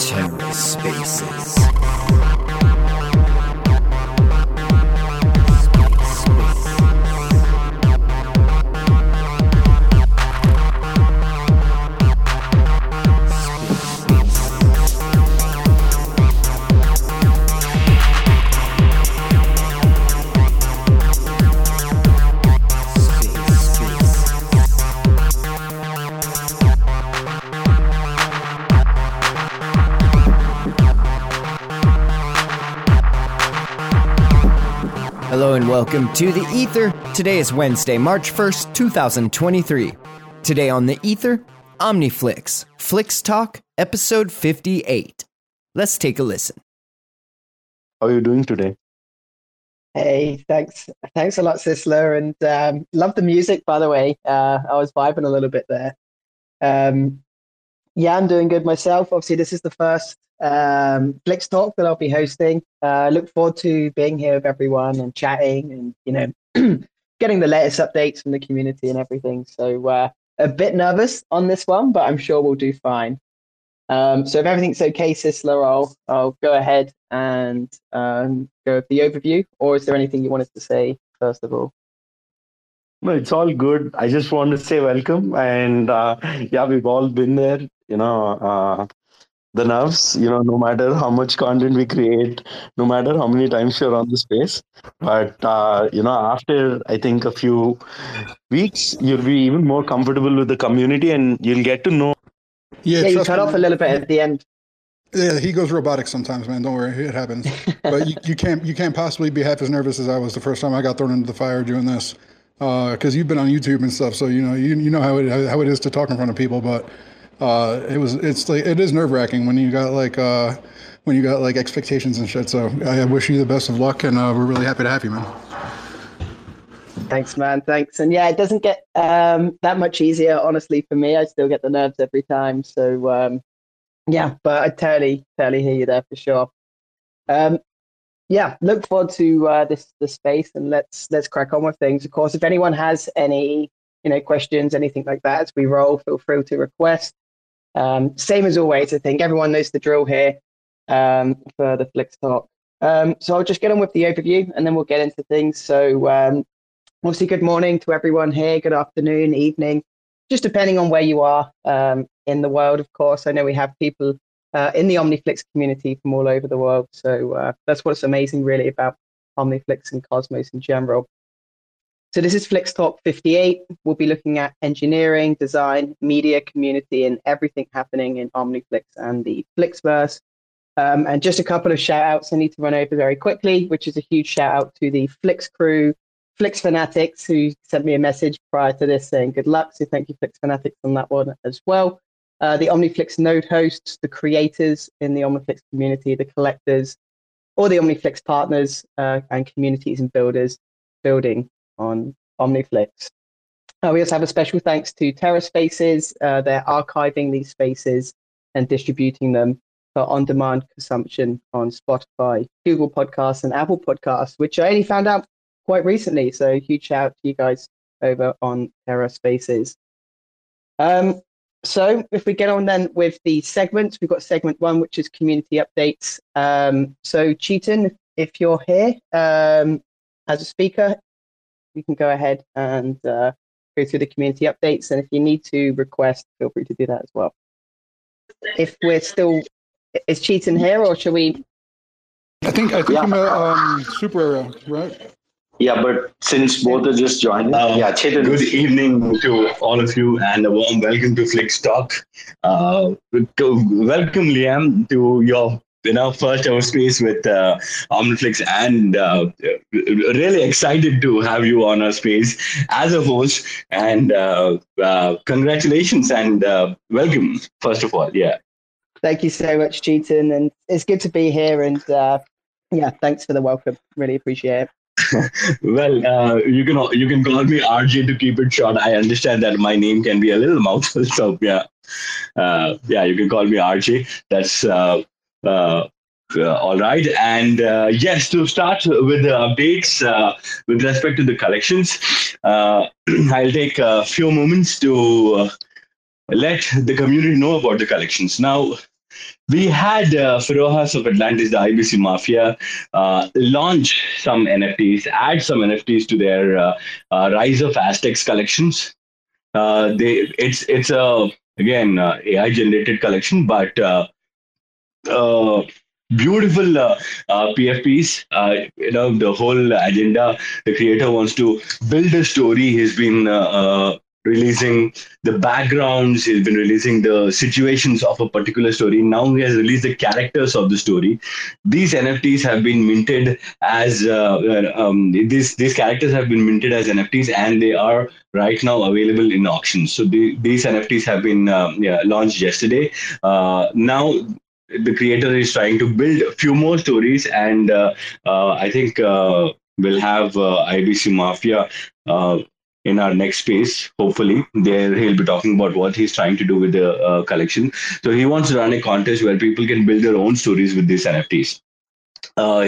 TerraSpaces. Welcome to the Ether. Today is Wednesday, March 1st, 2023. Today on the Ether, Omniflix, Flix Talk, episode 58. Let's take a listen. How are you doing today? Hey, thanks. Thanks a lot, Sistla. And um, love the music, by the way. Uh, I was vibing a little bit there. Um, yeah, I'm doing good myself. Obviously, this is the first um, Flix Talk that I'll be hosting. I uh, look forward to being here with everyone and chatting and, you know, getting the latest updates from the community and everything. So uh, a bit nervous on this one, but I'm sure we'll do fine. Um, so if everything's okay, Sistla, I'll, I'll go ahead and um, go with the overview. Or is there anything you wanted to say first of all? No, it's all good. I just want to say welcome, and uh, yeah, we've all been there. You know, uh, the nerves you know no matter how much content we create no matter how many times you're on the space but uh, you know after i think a few weeks you'll be even more comfortable with the community and you'll get to know yeah, yeah you cut me. off a little bit at the end yeah, he goes robotic sometimes, man. Don't worry, it happens. but you, you can't you can't possibly be half as nervous as I was the first time I got thrown into the fire doing this, because uh, you've been on YouTube and stuff, so you know you you know how it how it is to talk in front of people. But uh, it was it's like it is nerve wracking when you got like uh, when you got like expectations and shit. So I wish you the best of luck, and uh, we're really happy to have you, man. Thanks, man. Thanks. And yeah, it doesn't get um, that much easier, honestly, for me. I still get the nerves every time. So um, yeah, but I totally, totally hear you there for sure. Um, yeah, look forward to uh, this the space, and let's let's crack on with things. Of course, if anyone has any you know questions, anything like that as we roll, feel free to request. Um, same as always, I think everyone knows the drill here um, for the Flix Talk. Um, so I'll just get on with the overview and then we'll get into things. So, um, obviously, good morning to everyone here, good afternoon, evening, just depending on where you are um, in the world, of course. I know we have people uh, in the OmniFlix community from all over the world. So, uh, that's what's amazing, really, about OmniFlix and Cosmos in general. So this is Flix Talk 58. We'll be looking at engineering, design, media, community, and everything happening in OmniFlix and the Flixverse. Um, and just a couple of shout outs I need to run over very quickly, which is a huge shout out to the Flix crew, Flix Fanatics, who sent me a message prior to this saying good luck. So thank you, Flix Fanatics, on that one as well. Uh, the OmniFlix node hosts, the creators in the OmniFlix community, the collectors, all the OmniFlix partners uh, and communities and builders building on OmniFlix. Uh, we also have a special thanks to TerraSpaces. Uh, they're archiving these spaces and distributing them for on-demand consumption on Spotify, Google Podcasts, and Apple Podcasts, which I only found out quite recently. So huge shout out to you guys over on TerraSpaces. Um, so if we get on then with the segments, we've got segment one, which is community updates. Um, so Chetan, if you're here um, as a speaker, you can go ahead and uh, go through the community updates. And if you need to request, feel free to do that as well. If we're still, is Chetan here or should we? I think I think yeah. I'm a um, super uh, right. Yeah, but since both are just joining, uh, yeah, Chetan. Good evening to all of you, and a warm welcome to Flix Talk. Uh, welcome, Liam, to your you know first ever space with uh, Omniflix and uh, really excited to have you on our space as a host. And uh, uh congratulations and uh, welcome first of all. Yeah. Thank you so much Chetan. And it's good to be here. And uh, yeah thanks for the welcome. Really appreciate it. Well, uh, you can you can call me RJ to keep it short. I understand that my name can be a little mouthful, so yeah, uh, yeah, you can call me RJ. That's uh, uh, uh, all right. And uh, yes, to start with the updates uh, with respect to the collections, uh, I'll take a few moments to uh, let the community know about the collections. Now, we had uh, of Atlantis, the IBC Mafia, launch some NFTs, add some NFTs to their Rise of Aztecs collections. They it's it's a again AI generated collection, but uh, beautiful uh, uh, PFPs. Uh, you know the whole agenda. The creator wants to build a story. He's been uh, uh, releasing the backgrounds. He's been releasing the situations of a particular story. Now he has released the characters of the story. These NFTs have been minted as uh, um, these these characters have been minted as NFTs, and they are right now available in auctions. So the, these NFTs have been um, yeah, launched yesterday. Now the creator is trying to build a few more stories, and uh, uh, I think uh, we'll have uh, IBC Mafia uh, in our next space. Hopefully, there he'll be talking about what he's trying to do with the uh, collection. So he wants to run a contest where people can build their own stories with these NFTs. Uh,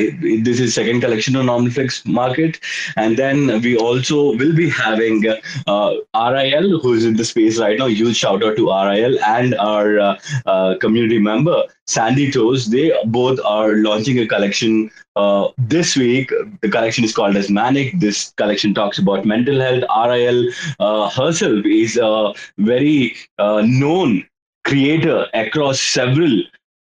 this is second collection on Omniflix market, and then we also will be having uh, RIL, who's in the space right now. Huge shout out to RIL and our uh, community member Sandy Toes. They both are launching a collection uh, this week. The collection is called as Manic. This collection talks about mental health. RIL uh, herself is a very uh, known creator across several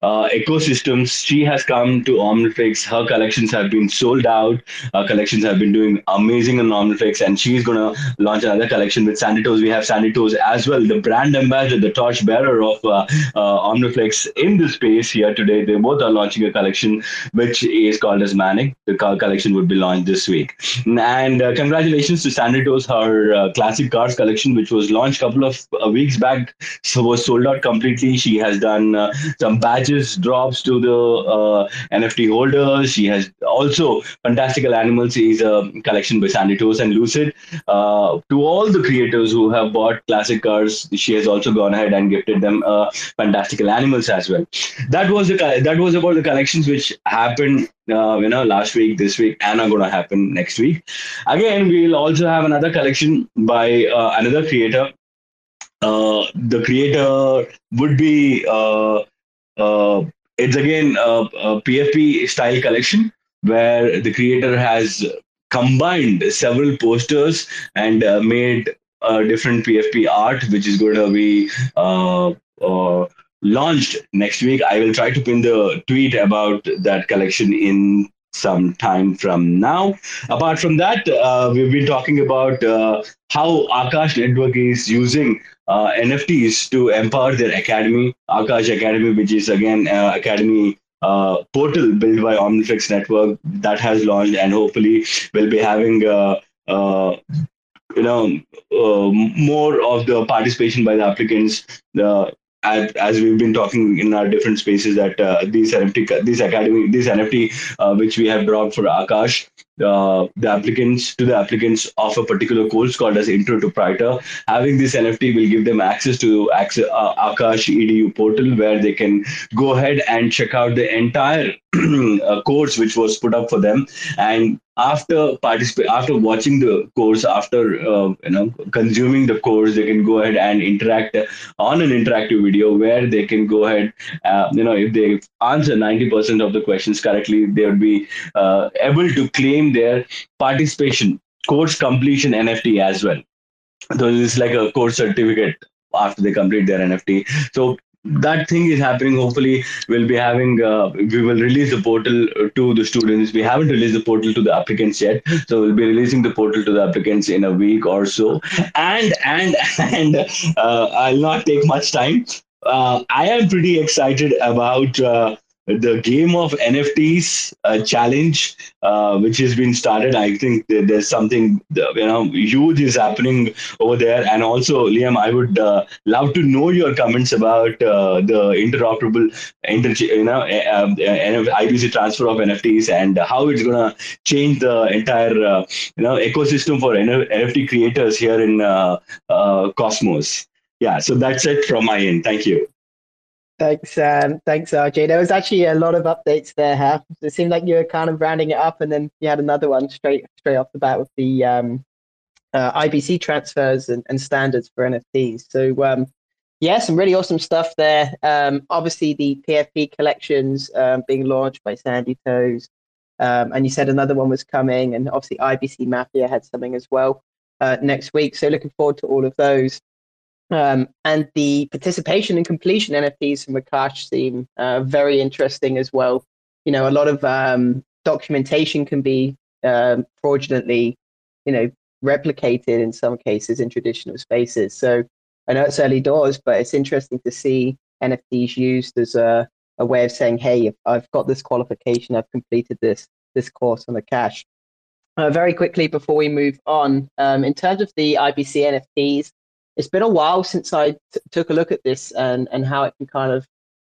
uh, ecosystems. She has come to Omniflix. Her collections have been sold out. Her collections have been doing amazing on Omniflix, and she's going to launch another collection with Sandytoes. We have Sandytoes as well, the brand ambassador, the torch bearer of uh, uh, in the space here today. They both are launching a collection which is called as Manic. The collection would be launched this week. And uh, congratulations to Sandytoes, her uh, classic cars collection, which was launched a couple of uh, weeks back, so was sold out completely. She has done uh, some badges drops to the uh, NFT holders. She has also Fantastical Animals is a collection by Sandytoes and Lucid. Uh, to all the creators who have bought classic cars, she has also gone ahead and gifted them uh, Fantastical Animals as well. That was the that was about the collections which happened uh, you know last week, this week, and are going to happen next week. Again, we'll also have another collection by uh, another creator. Uh, the creator would be uh, it's again a, a PFP style collection where the creator has combined several posters and uh, made uh, different PFP art, which is going to be uh, uh, launched next week. I will try to pin the tweet about that collection in some time from now. Apart from that, uh, we've been talking about uh, how Akash Network is using uh, NFTs to empower their academy, Akash Academy, which is again uh, academy uh, portal built by Omniflix Network that has launched, and hopefully we'll be having. Uh, uh, you know, uh, more of the participation by the applicants. As, as we've been talking in our different spaces that these NFT, these academy, these NFT, which we have dropped for Akash, uh, the applicants to the applicants of a particular course called as Intro to Priter. Having this NFT will give them access to access, uh, Akash EDU portal where they can go ahead and check out the entire uh, course which was put up for them and after participate after watching the course after uh, you know consuming the course they can go ahead and interact on an interactive video where they can go ahead uh, you know if they answer 90% of the questions correctly they would be uh, able to claim their participation course completion nft as well. So it's like a course certificate after they complete their nft so that thing is happening. Hopefully we'll be having uh, we will release the portal to the students. We haven't released the portal to the applicants yet. So we'll be releasing the portal to the applicants in a week or so. And and and uh, i'll not take much time. Uh, i am pretty excited about uh, the game of NFTs uh, challenge, uh, which has been started. I think there's something you know huge is happening over there. And also, Liam, I would uh, love to know your comments about uh, the interoperable, inter- you know, IBC transfer of NFTs and how it's gonna change the entire uh, you know ecosystem for NFT creators here in uh, Cosmos. Yeah, so that's it from my end. Thank you. Thanks, um, thanks, RJ. There was actually a lot of updates there. Huh? It seemed like you were kind of rounding it up, and then you had another one straight straight off the bat with the um, uh, IBC transfers and, and, standards for NFTs. So um, yeah, some really awesome stuff there. Um, obviously, the PFP collections um, being launched by Sandy Toes, um, and you said another one was coming, and obviously IBC Mafia had something as well uh, next week. So looking forward to all of those. Um, and the participation and completion NFTs from Akash seem uh, very interesting as well. You know, a lot of um, documentation can be um, fraudulently, you know, replicated in some cases in traditional spaces. So I know it's early doors, but it's interesting to see NFTs used as a, a way of saying, "Hey, I've got this qualification, I've completed this this course on Akash." Uh, very quickly before we move on, um, in terms of the IBC NFTs, it's been a while since I t- took a look at this and, and how it can kind of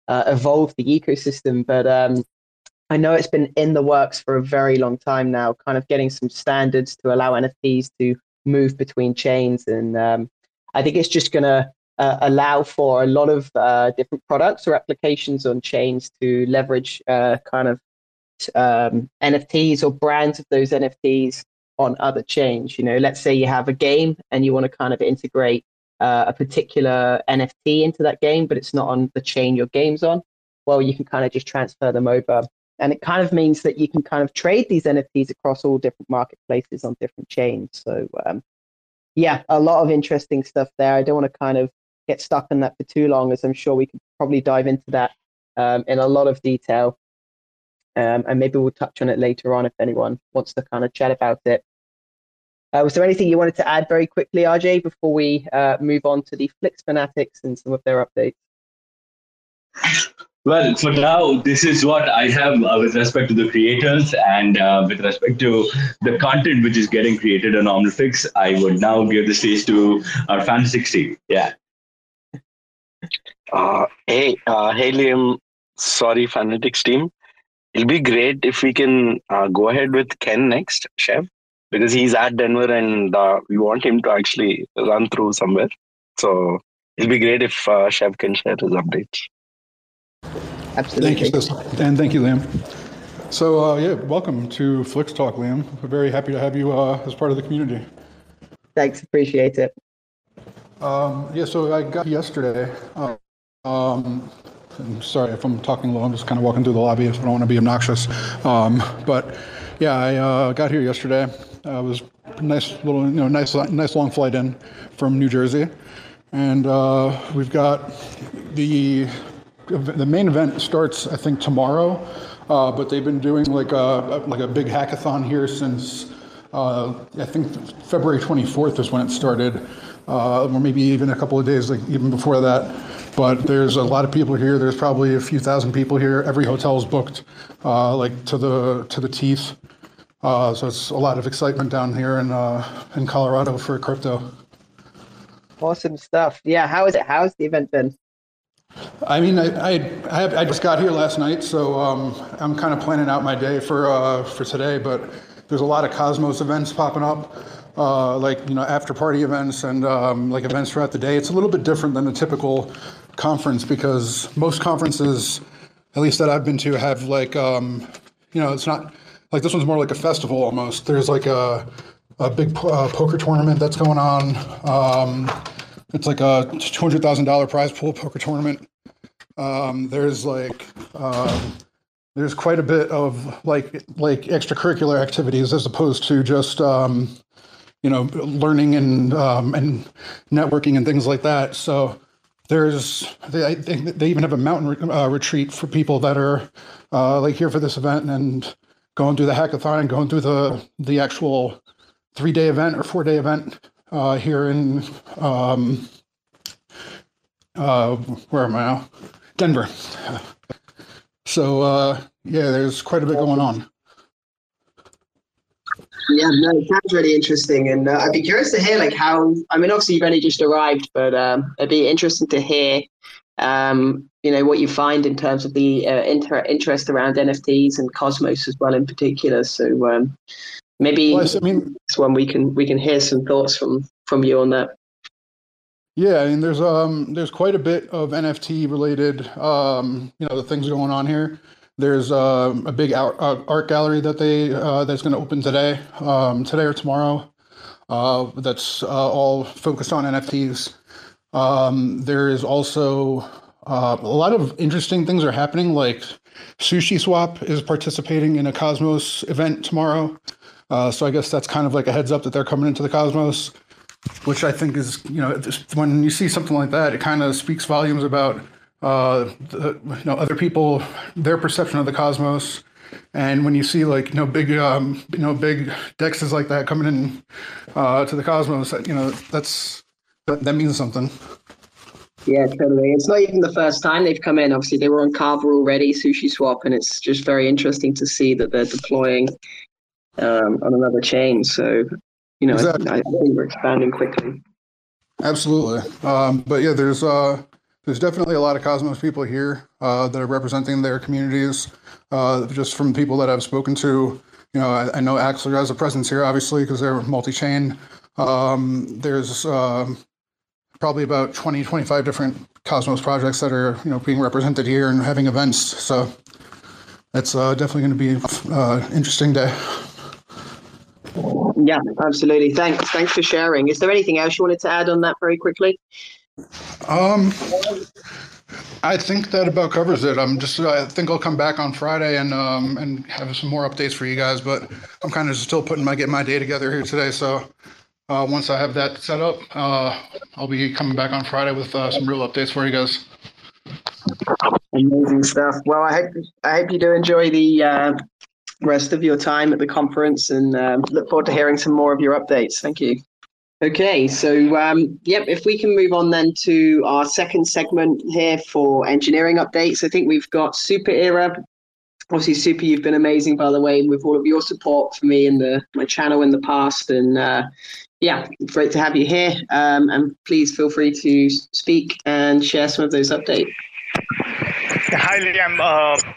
uh, evolve the ecosystem. But um, I know it's been in the works for a very long time now, kind of getting some standards to allow NFTs to move between chains. And um, I think it's just going to uh, allow for a lot of uh, different products or applications on chains to leverage uh, kind of um, NFTs or brands of those NFTs on other chains. You know, let's say you have a game and you want to kind of integrate uh, a particular NFT into that game, but it's not on the chain your game's on, well, you can kind of just transfer them over. And it kind of means that you can kind of trade these NFTs across all different marketplaces on different chains. So, um, yeah, a lot of interesting stuff there. I don't want to kind of get stuck on that for too long, as I'm sure we could probably dive into that um, in a lot of detail. Um, and maybe we'll touch on it later on if anyone wants to kind of chat about it. Uh, was there anything you wanted to add very quickly, RJ, before we uh, move on to the Flix fanatics and some of their updates? Well, for now, this is what I have uh, with respect to the creators and uh, with respect to the content which is getting created on OmniFlix. I would now give the stage to our fan 60. Yeah. Uh, hey, uh, hey, Liam. Sorry, Fanatics team. It'll be great if we can uh, go ahead with Ken next, Chev because he's at Denver and uh, we want him to actually run through somewhere. So it'll be great if uh, Chev can share his updates. Absolutely. Thank you, sis. and thank you, Liam. So uh, yeah, welcome to Flix Talk, Liam. We're very happy to have you uh, as part of the community. Thanks, appreciate it. Um, yeah, so I got yesterday. Uh, um, I'm sorry if I'm talking low. I'm just kind of walking through the lobby. I don't want to be obnoxious. Um, but yeah, I uh, got here yesterday. Uh, it was nice little, you know, nice, nice long flight in from New Jersey, and uh, we've got the the main event starts I think tomorrow, uh, but they've been doing like a like a big hackathon here since uh, I think February 24th is when it started, uh, or maybe even a couple of days like even before that. But there's a lot of people here. There's probably a few thousand people here. Every hotel is booked, uh, like to the to the teeth. Uh, so it's a lot of excitement down here in uh, in Colorado for crypto. Awesome stuff. Yeah, how is it? How's the event been? I mean, I I, I, have, I just got here last night, so um, I'm kind of planning out my day for uh, for today. But there's a lot of Cosmos events popping up, uh, like you know after party events and um, like events throughout the day. It's a little bit different than a typical conference because most conferences, at least that I've been to, have like um, you know it's not like this one's more like a festival almost. There's like a a big uh, poker tournament that's going on. Um, it's like a two hundred thousand dollar prize pool poker tournament. Um, there's like um, there's quite a bit of like like extracurricular activities as opposed to just um, you know learning and um, and networking and things like that. So there's they, I think they even have a mountain uh, retreat for people that are uh, like here for this event and going through the hackathon and going through the the actual three day event or four day event uh, here in um, uh, where am I now? Denver. So uh, yeah, there's quite a bit going on. Yeah, no, it sounds really interesting, and uh, I'd be curious to hear like how. I mean, obviously you've only just arrived, but um, it'd be interesting to hear um, you know what you find in terms of the uh, inter- interest around NFTs and Cosmos as well in particular. So um, maybe well, I mean, this one we can we can hear some thoughts from from you on that. Yeah, I mean, there's um, there's quite a bit of NFT related, um, you know, the things going on here. There's uh, a big art, art gallery that they uh, that's going to open today, um, today or tomorrow. Uh, that's uh, all focused on NFTs. Um, there is also uh, a lot of interesting things are happening. Like Sushi Swap is participating in a Cosmos event tomorrow. Uh, so I guess that's kind of like a heads up that they're coming into the Cosmos, which I think is, you know, when you see something like that, it kind of speaks volumes about, uh, the, you know, other people, their perception of the Cosmos. And when you see like, you know, big, um, you know, big dexes like that coming in uh, to the Cosmos, you know, that's, that, that means something. Yeah, totally. It's not even the first time they've come in. Obviously, they were on Kava already, Sushi Swap, and it's just very interesting to see that they're deploying um, on another chain. So, you know, exactly. I, I, think we're expanding quickly. Absolutely. Um, but yeah, there's uh, there's definitely a lot of Cosmos people here uh, that are representing their communities. Uh, just from people that I've spoken to, you know, I, I know Axelar has a presence here, obviously, because they're multi-chain. Um, there's uh, probably about 20, 25 different Cosmos projects that are, you know, being represented here and having events. So it's uh, definitely going to be an uh, interesting day. Yeah, absolutely. Thanks. Thanks for sharing. Is there anything else you wanted to add on that very quickly? Um, I think that about covers it. I'm just, I think I'll come back on Friday and um and have some more updates for you guys. But I'm kind of still putting my getting my day together here today. So uh, once I have that set up, uh, I'll be coming back on Friday with uh, some real updates for you guys. Amazing stuff. Well, I hope I hope you do enjoy the uh, rest of your time at the conference and um, look forward to hearing some more of your updates. Thank you. Okay, so um, yep, if we can move on then to our second segment here for engineering updates. I think we've got Super Era. Obviously, Super, you've been amazing by the way with all of your support for me and the my channel in the past, and uh, yeah, great to have you here. Um, and please feel free to speak and share some of those updates. Hi, Liam. Uh,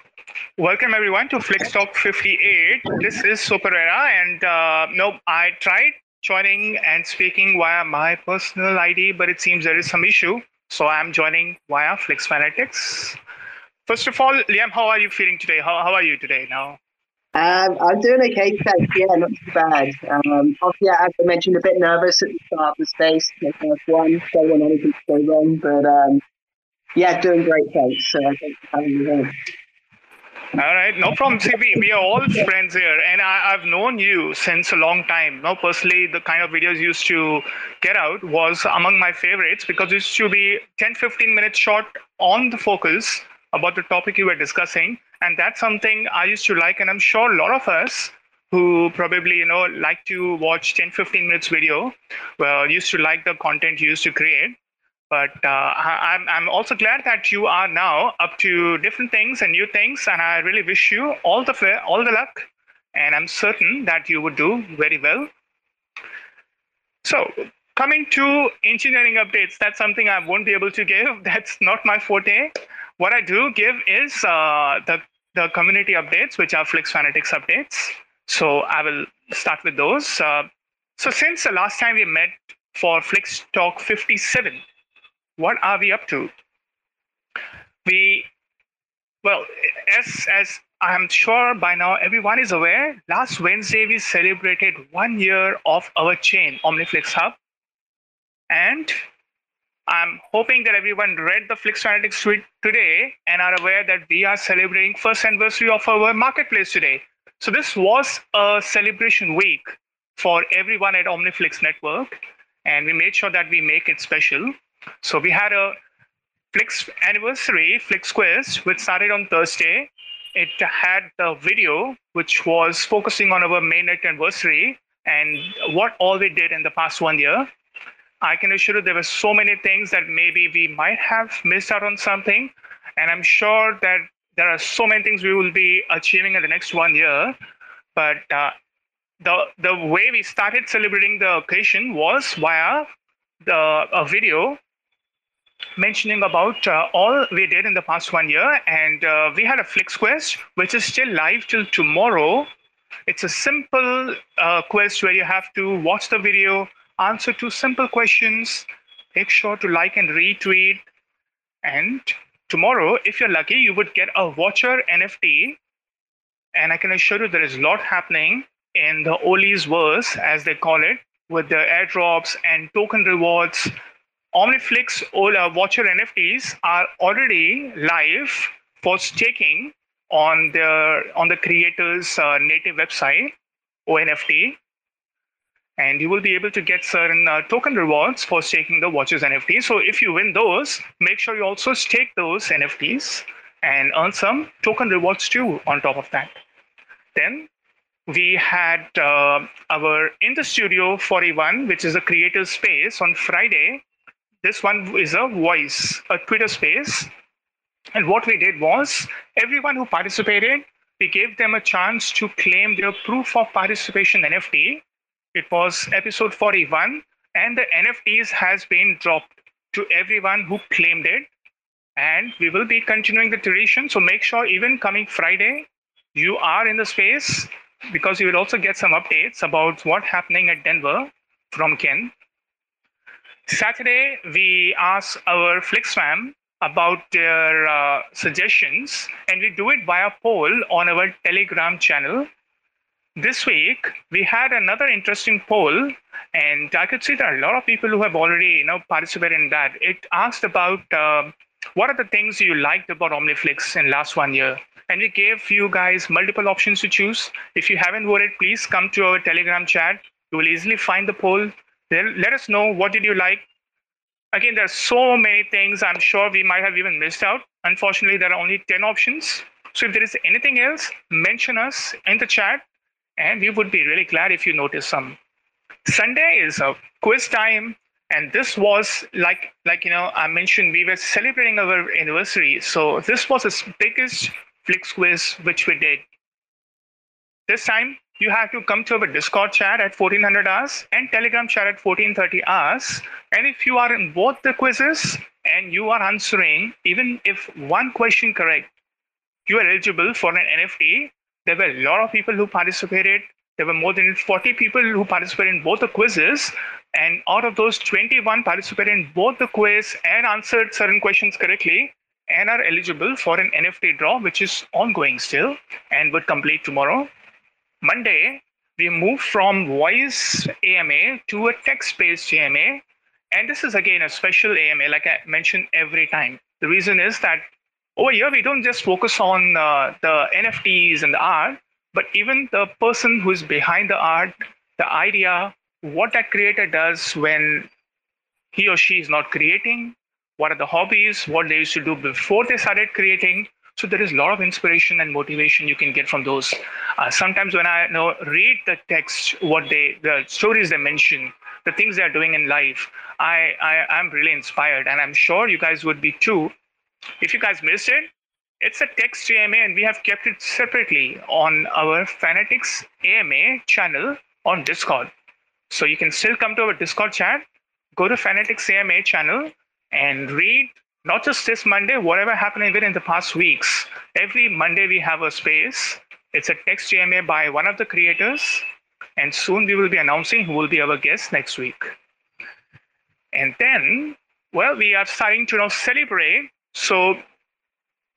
Welcome everyone to Flixtalk 58. This is Superera, and uh, no, I tried joining and speaking via my personal ID, but it seems there is some issue. So I'm joining via Flix Fanatics. First of all, Liam, how are you feeling today? How, how are you today now? Um, I'm doing okay, thanks. Yeah, not too bad. Um, obviously, as I mentioned, a bit nervous at the start of the space. First one, don't want anything to go wrong, but um, yeah, doing great, thanks. So thanks for having me here. All right, no problem. See, we, we are all friends here, and I, have known you since a long time. No, personally, the kind of videos you used to get out was among my favorites because it used to be 10 15 minutes short on the focus about the topic you were discussing. And that's something I used to like, and I'm sure a lot of us who probably you know like to watch 10 15 minutes video well used to like the content you used to create. But uh, I'm, I'm also glad that you are now up to different things and new things and i really wish you all the all the luck and i'm certain that you would do very well. So coming to engineering updates that's something i won't be able to give. That's not my forte what i do give is uh, the, the community updates which are flix fanatics updates so i will start with those uh, so since the last time we met for flix talk 57 what are we up to? We, well, as as I'm sure by now everyone is aware, last Wednesday we celebrated one year of our chain, OmniFlix Hub. And I'm hoping that everyone read the Flix Fanatics tweet today and are aware that we are celebrating first anniversary of our marketplace today. So this was a celebration week for everyone at OmniFlix Network, and we made sure that we make it special. So we had a Flix anniversary, Flix quiz, which started on Thursday. It had the video, which was focusing on our mainnet anniversary and what all we did in the past one year. I can assure you there were so many things that maybe we might have missed out on something. And I'm sure that there are so many things we will be achieving in the next one year. But uh, the the way we started celebrating the occasion was via the a video mentioning about uh, all we did in the past one year. And uh, we had a Flix quest, which is still live till tomorrow. It's a simple uh, quest where you have to watch the video, answer two simple questions, make sure to like and retweet. And tomorrow, if you're lucky, you would get a Watcher NFT. And I can assure you there is a lot happening in the Oli's verse, as they call it, with the airdrops and token rewards. Omniflix Ola Watcher NFTs are already live for staking on the on the creator's uh, native website, ONFT, and you will be able to get certain uh, token rewards for staking the watches NFT. So if you win those, make sure you also stake those NFTs and earn some token rewards too on top of that. Then we had uh, our in the studio 41, which is a creator space on Friday. This one is a voice, a Twitter space. And what we did was everyone who participated, we gave them a chance to claim their proof of participation NFT it was episode 41, and the NFTs has been dropped to everyone who claimed it. And we will be continuing the tradition. So make sure even coming Friday, you are in the space because you will also get some updates about what's happening at Denver from Ken. Saturday, we ask our Flix fam about their uh, suggestions, and we do it via poll on our Telegram channel. This week, we had another interesting poll, and I could see there are a lot of people who have already you know, participated in that. It asked about uh, what are the things you liked about Omniflix in last one year. And we gave you guys multiple options to choose. If you haven't voted, please come to our Telegram chat. You will easily find the poll. Let us know what did you like. Again, there are so many things. I'm sure we might have even missed out. Unfortunately, there are only 10 options. So if there is anything else, mention us in the chat and we would be really glad if you notice some. Sunday is a quiz time, and this was like like you know I mentioned we were celebrating our anniversary, so this was the biggest Flix quiz which we did. This time you have to come to our Discord chat at 1400 hours and Telegram chat at 1430 hours. And if you are in both the quizzes and you are answering, even if one question correct, you are eligible for an NFT there were a lot of people who participated. There were more than 40 people who participated in both the quizzes. And out of those, 21 participated in both the quiz and answered certain questions correctly and are eligible for an NFT draw, which is ongoing still and would complete tomorrow. Monday, we move from voice AMA to a text based AMA. And this is again a special AMA, like I mentioned every time. The reason is that over here we don't just focus on uh, the nfts and the art but even the person who is behind the art the idea what that creator does when he or she is not creating what are the hobbies what they used to do before they started creating. So there is a lot of inspiration and motivation you can get from those. Uh, sometimes when i you know read the text what they the stories they mention the things they're doing in life i i i'm really inspired and i'm sure you guys would be too if you guys missed it, it's a text AMA and we have kept it separately on our Fanatics AMA channel on Discord. So you can still come to our Discord chat, go to Fanatics AMA channel and read not just this Monday, whatever happened even in the past weeks. Every Monday we have a space. It's a text AMA by one of the creators. And soon we will be announcing who will be our guest next week. And then, well, we are starting to now celebrate so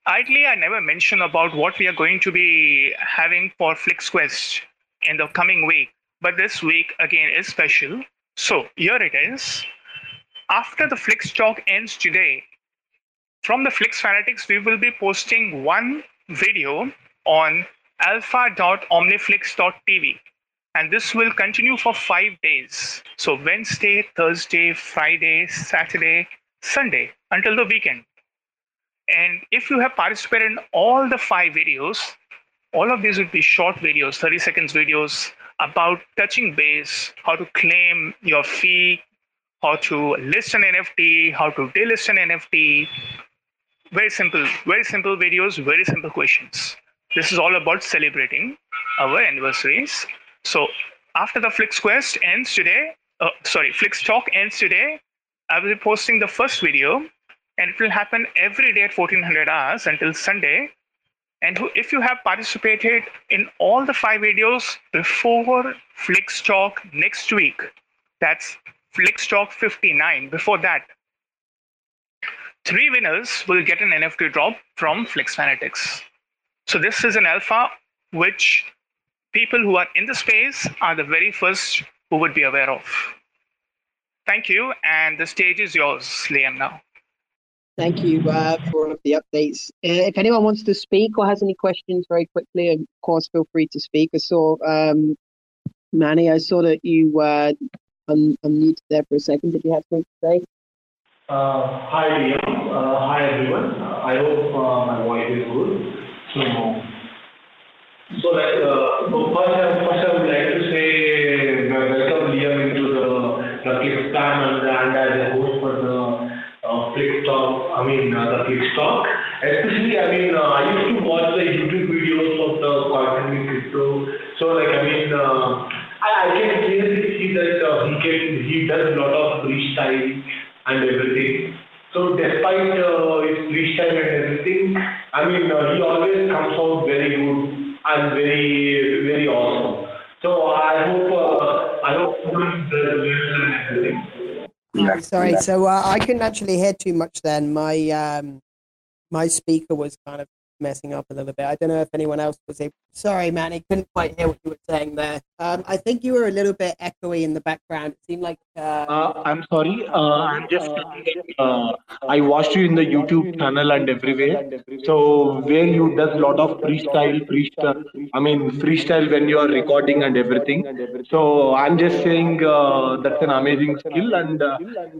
idly, I never mentioned about what we are going to be having for FlixQuest in the coming week. But this week, again, is special. So here it is. After the Flix talk ends today, from the Flix Fanatics, we will be posting one video on alpha.omniflix.tv. And this will continue for five days. So Wednesday, Thursday, Friday, Saturday, Sunday until the weekend. And if you have participated in all the five videos, all of these would be short videos, 30 seconds videos about touching base, how to claim your fee, how to list an NFT, how to delist an NFT. Very simple, very simple videos, very simple questions. This is all about celebrating our anniversaries. So after the Flix Quest ends today, uh, sorry, Flix Talk ends today, I will be posting the first video and it will happen every day at 1400 hours until Sunday. And if you have participated in all the five videos before Flix Talk next week, that's Flix Talk 59. Before that, three winners will get an NFT drop from Flix Fanatics. So this is an alpha which people who are in the space are the very first who would be aware of. Thank you, and the stage is yours, Liam. Now. Thank you uh, for all of the updates. Uh, if anyone wants to speak or has any questions very quickly, of course, feel free to speak. I saw um, Manny, I saw that you uh, un- unmuted there for a second. Did you have something to say? Uh, hi, Liam. Uh, hi, everyone. I hope uh, my voice is good. So, so like, uh, so first, I, first I would like I mean, uh, the Flix Especially, I mean, uh, I used to watch the YouTube videos of the content in crypto. So, like, I mean, uh, I, I can clearly see that he can, he does a lot of freestyle and everything. So, despite his freestyle and everything, I mean, he always comes out very good and very, very awesome. So, I hope, I hope everything. Hi, Sorry, so uh, I couldn't actually hear too much then. My um, my speaker was kind of messing up a little bit. I don't know if anyone else was able. Sorry, Manny, couldn't quite hear what you were saying there. Um, I think you were a little bit echoey in the background. It seemed like. Uh, Uh, I'm sorry. Uh, I'm just uh, I watched you in the YouTube channel and everywhere. So where you does a lot of freestyle, freestyle. I mean freestyle when you are recording and everything. So I'm just saying uh, that's an amazing skill, and uh,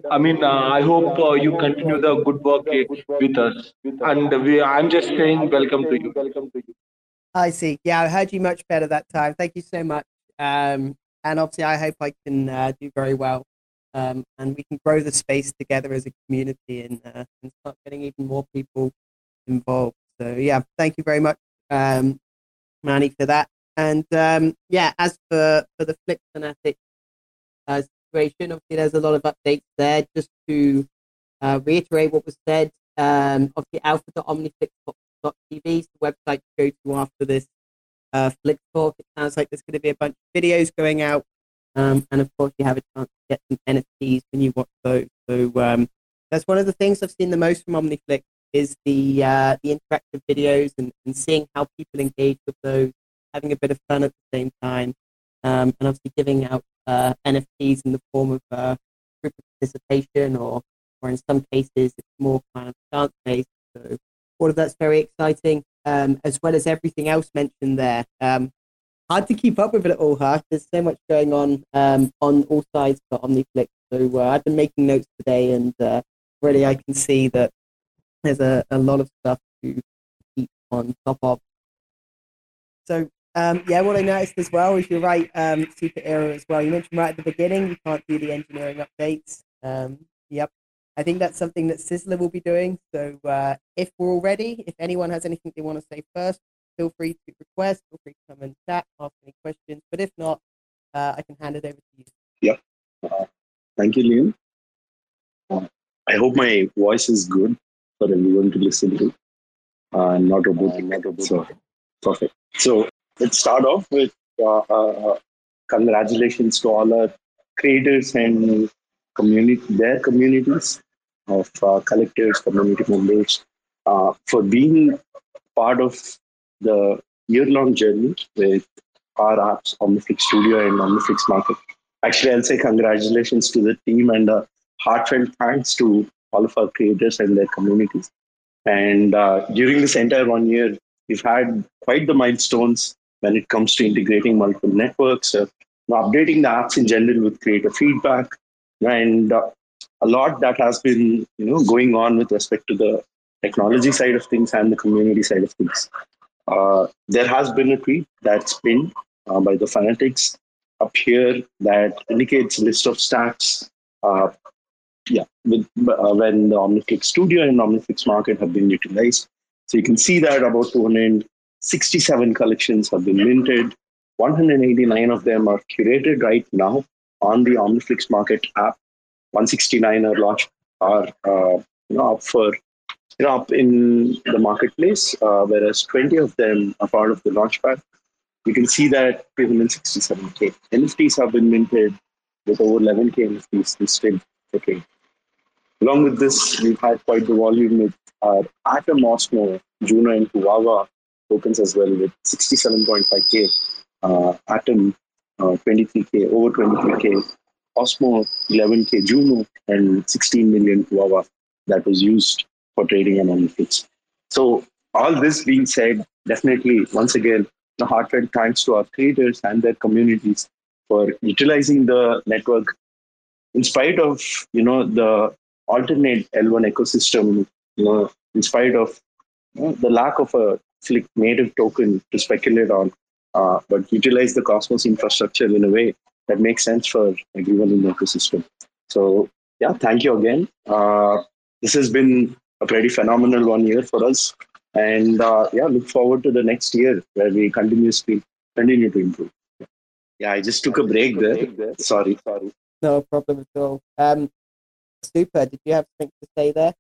I mean I hope you continue the good work uh, with us. And we, I'm just saying welcome to you. I see. Yeah, I heard you much better that time. Thank you so much. Um, and obviously, I hope I can uh, do very well. Um, and we can grow the space together as a community and, uh, and start getting even more people involved. So, yeah, thank you very much, um, Manny, for that. And um, yeah, as for, for the Flix Fanatic uh, situation, obviously, there's a lot of updates there. Just to uh, reiterate what was said, um, obviously, alpha.omniflix.tv is the website to go to after this uh, Flix Talk. It sounds like there's going to be a bunch of videos going out. Um, and of course, you have a chance to get some NFTs when you watch those. So um, that's one of the things I've seen the most from OmniFlix is the uh, the interactive videos and, and seeing how people engage with those, having a bit of fun at the same time, um, and obviously giving out uh, NFTs in the form of uh, group participation or or in some cases it's more kind of chance based. So all of that's very exciting, um, as well as everything else mentioned there. Um, hard to keep up with it all, huh? There's so much going on um, on all sides for OmniFlix. So uh, I've been making notes today, and uh, really I can see that there's a, a lot of stuff to keep on top of. So um, yeah, what I noticed as well is you're right, um, super era as well. You mentioned right at the beginning you can't do the engineering updates. Um, yep, I think that's something that Sistla will be doing. So uh, if we're all ready, if anyone has anything they want to say first, feel free to request, feel free to come and chat, ask any questions. But if not, uh, I can hand it over to you. Yeah. Uh, thank you, Liam. Uh, I hope my voice is good for everyone to listen to. Uh, not robotic. not robotic. So, perfect. So let's start off with uh, uh, congratulations to all our creators and community, their communities of uh, collectors, community members, uh, for being part of the year-long journey with our apps, OmniFlix Studio and OmniFlix Market. Actually, I'll say congratulations to the team and a heartfelt thanks to all of our creators and their communities. And uh, during this entire one year, we've had quite the milestones when it comes to integrating multiple networks, uh, updating the apps in general with creator feedback, and uh, a lot that has been you know going on with respect to the technology side of things and the community side of things. Uh, there has been a tweet that's pinned uh, by the fanatics up here that indicates list of stats. Uh, yeah, with, uh, when the OmniFlix Studio and OmniFlix Market have been utilized. So you can see that about 267 collections have been minted. 189 of them are curated right now on the OmniFlix Market app. 169 are launched are uh, you know up for you know up in the marketplace, uh, whereas 20 of them are part of the launchpad. You can see that 267k NFTs have been minted. with over 11k NFTs listed trade. Along with this, we've had quite the volume with our Atom, Osmo, Juno, and Huahua tokens as well with 67.5k, uh, Atom uh, 23k, over 23k, Osmo 11k, Juno, and 16 million Huahua that was used for trading on OmniFlix. So all this being said, definitely once again, a heartfelt thanks to our creators and their communities for utilizing the network in spite of you know the alternate L1 ecosystem, you know, in spite of you know, the lack of a native token to speculate on, uh, but utilize the Cosmos infrastructure in a way that makes sense for everyone in the ecosystem. So yeah, thank you again. Uh, this has been a pretty phenomenal one year for us. And uh, yeah, look forward to the next year where we continuously continue to improve. Yeah, I just took a break there. Sorry, sorry. No problem at all. Um, Super, did you have something to say there?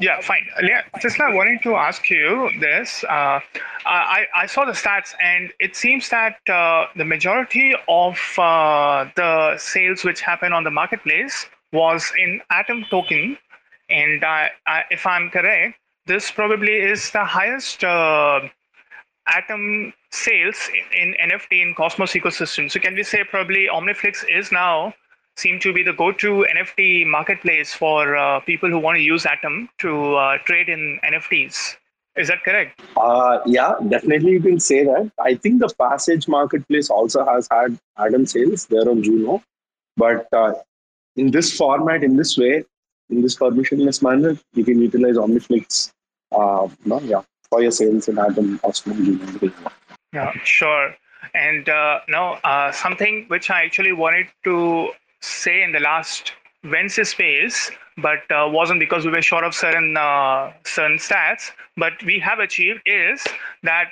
Yeah, fine. Yeah, just I wanted to ask you this. Uh, I, I saw the stats, and it seems that uh, the majority of uh, the sales which happen on the marketplace was in Atom token. And if I'm correct, this probably is the highest uh, Atom sales in, in NFT in Cosmos ecosystem. So can we say probably OmniFlix is now seem to be the go-to NFT marketplace for uh, people who want to use Atom to uh, trade in NFTs. Is that correct? Uh, yeah, definitely you can say that. I think the Passage marketplace also has had Atom sales there on Juno, but uh, in this format, in this way, in this permissionless manner, you can utilize OmniFlix, uh, no, yeah, for your sales in Atom, Osmo, Juno. Yeah, sure. And uh, now, uh, something which I actually wanted to say in the last Wednesday space, but uh, wasn't because we were short of certain uh, certain stats. But we have achieved is that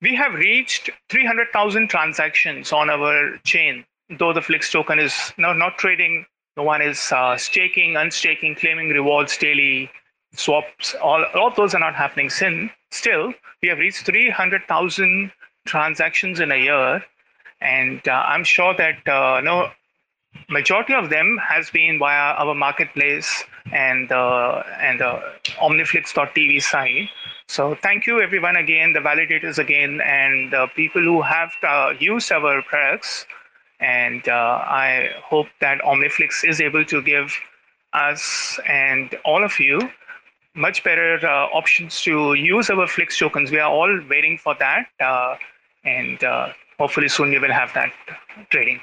we have reached 300,000 transactions on our chain. Though the Flix token is not not trading, no one is uh, staking, unstaking, claiming rewards daily, swaps. All all of those are not happening. Sin still, we have reached 300,000 transactions in a year, and uh, I'm sure that uh, no majority of them has been via our marketplace and uh, and the omniflix.tv site. So thank you everyone again the validators again and the people who have uh, used our products. And uh, i hope that omniflix is able to give us and all of you much better uh, options to use our flix tokens. We are all waiting for that uh, and uh, hopefully soon we will have that trading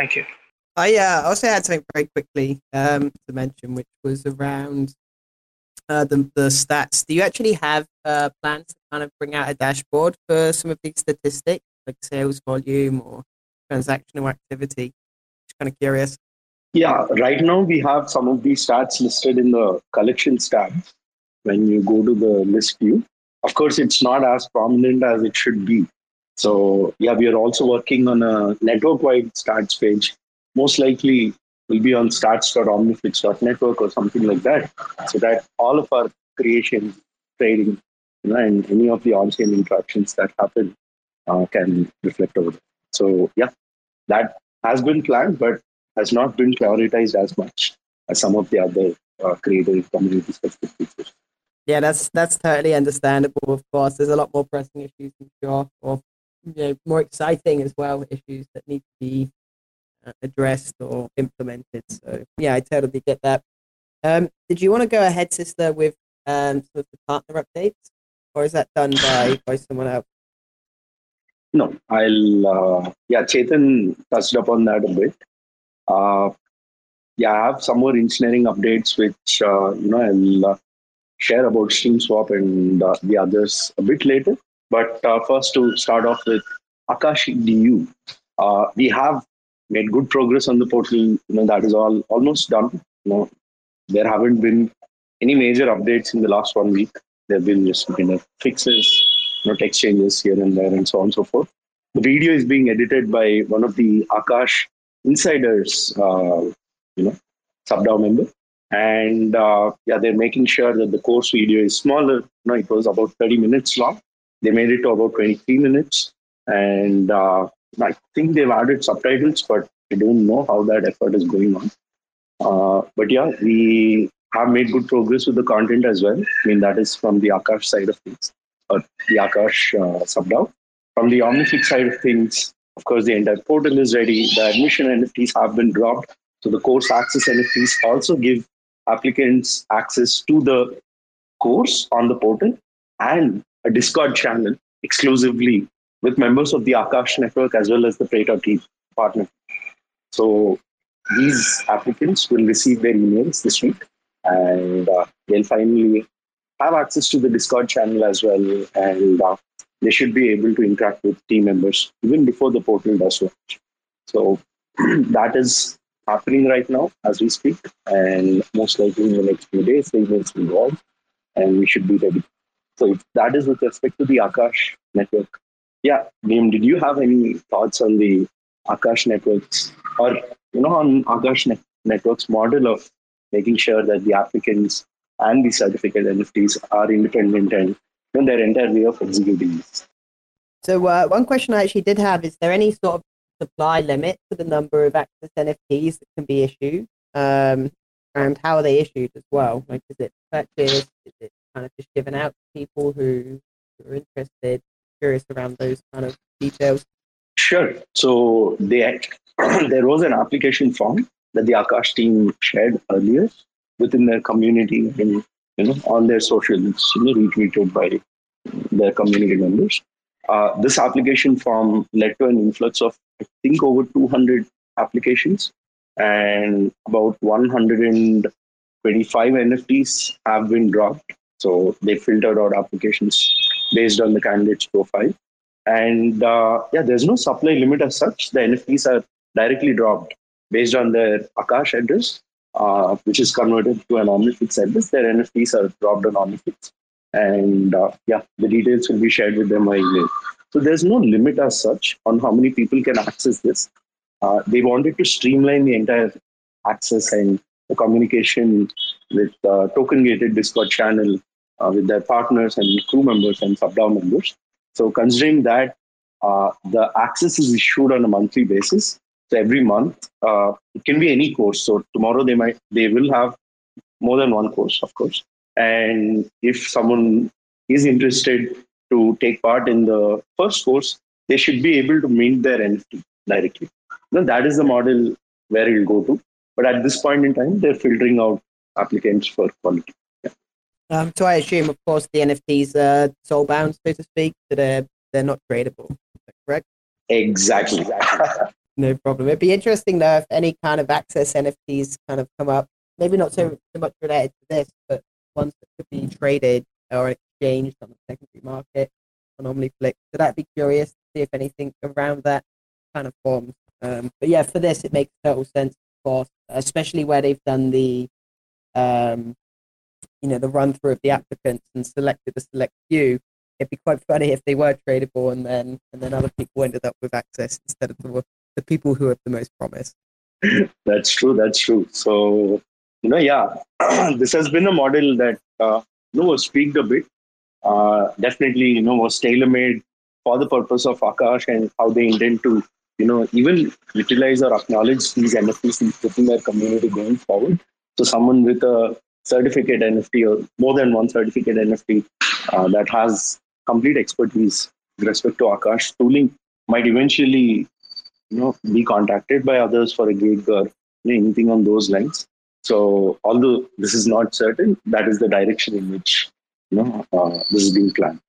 Thank you. I uh, also had something very quickly um, to mention, which was around uh, the the stats. Do you actually have uh, plans to kind of bring out a dashboard for some of these statistics, like sales volume or transactional activity? Just kind of curious. Yeah, right now we have some of these stats listed in the collections tab. When you go to the list view, of course, it's not as prominent as it should be so yeah, we are also working on a network-wide stats page. Most likely will be on stats.omniflix.network or something like that, so that all of our creation, trading, you know, and any of the on-chain interactions that happen uh, can reflect over. So yeah, that has been planned, but has not been prioritized as much as some of the other uh, creative community specific features. Yeah, that's that's totally understandable. Of course, there's a lot more pressing issues, I'm sure, or you know, more exciting as well issues that need to be uh, addressed or implemented. So yeah, I totally get that. Um, did you want to go ahead, sister, with um, some of the partner updates, or is that done by by someone else? No, I'll. Uh, yeah, Chetan touched upon that a bit. Uh, yeah, I have some more engineering updates, which uh, you know I'll uh, share about Stream Swap and uh, the others a bit later. But uh, first, to start off with Akash DU, uh, we have made good progress on the portal. You know that is all almost done. You know, there haven't been any major updates in the last one week. There have been just you know fixes, you know, text changes here and there, and so on and so forth. The video is being edited by one of the Akash insiders, uh, you know, SubDAO member, and uh, yeah, they're making sure that the course video is smaller. You know, it was about 30 minutes long, they made it to about 23 minutes. And uh, I think they've added subtitles, but I don't know how that effort is going on. Uh, but yeah, we have made good progress with the content as well. I mean, that is from the Akash side of things, or the Akash uh, sub From the OmniFlix side of things, of course, the entire portal is ready. The admission NFTs have been dropped. So the course access NFTs also give applicants access to the course on the portal and a Discord channel exclusively with members of the Akash network as well as the Preta team partner. So these applicants will receive their emails this week and uh, they'll finally have access to the Discord channel as well. And uh, they should be able to interact with team members even before the portal does launch. So that is happening right now as we speak. And most likely in the next few days, the emails will go out and we should be ready. So that is with respect to the Akash network. Yeah, Liam, did you have any thoughts on the Akash networks or you know on Akash net- networks model of making sure that the applicants and the certificate NFTs are independent and you know, their entire way of executing this? So uh, one question I actually did have is there any sort of supply limit for the number of access NFTs that can be issued? Um, and how are they issued as well? Like, is it purchased? Is it kind of just given out to people who, are interested, curious around those kind of details? Sure. So they, there was an application form that the Akash team shared earlier within their community and you know on their socials, you know, retweeted by their community members. Uh, this application form led to an influx of I think over 200 applications and about 125 NFTs have been dropped. So they filtered out applications based on the candidate's profile. And uh, yeah, there's no supply limit as such. The NFTs are directly dropped based on their Akash address, uh, which is converted to an OmniFlix address. Their NFTs are dropped on OmniFlix. And uh, yeah, the details will be shared with them by email. So there's no limit as such on how many people can access this. Uh, they wanted to streamline the entire access and the communication with uh, token gated Discord channel with their partners and crew members and sub members. So, considering that uh, the access is issued on a monthly basis, so every month uh, it can be any course. So tomorrow they might they will have more than one course, of course. And if someone is interested to take part in the first course, they should be able to mint their NFT directly. Then that is the model where it'll go to. But at this point in time, they're filtering out applicants for quality. Um, so I assume, of course, the NFTs are soul bound, so to speak, so they're they're not tradable. correct? Exactly. no problem. It'd be interesting though if any kind of access NFTs kind of come up. Maybe not so, so much related to this, but ones that could be traded or exchanged on the secondary market on OmniFlix. So that'd be curious to see if anything around that kind of forms. Um, but yeah, for this, it makes total sense, of course, especially where they've done the, um, you know, the run through of the applicants and selected a select few. It'd be quite funny if they were tradable and then and then other people ended up with access instead of the, the people who have the most promise. That's true. That's true. So you know, yeah, this has been a model that uh, you know was tweaked a bit. Uh, definitely, you know, was tailor made for the purpose of Akash and how they intend to you know, even utilize or acknowledge these NFTs within their community going forward. So someone with a certificate NFT or more than one certificate NFT uh, that has complete expertise with respect to Akash tooling might eventually, you know, be contacted by others for a gig or anything on those lines. So although this is not certain, that is the direction in which you know uh, this is being planned.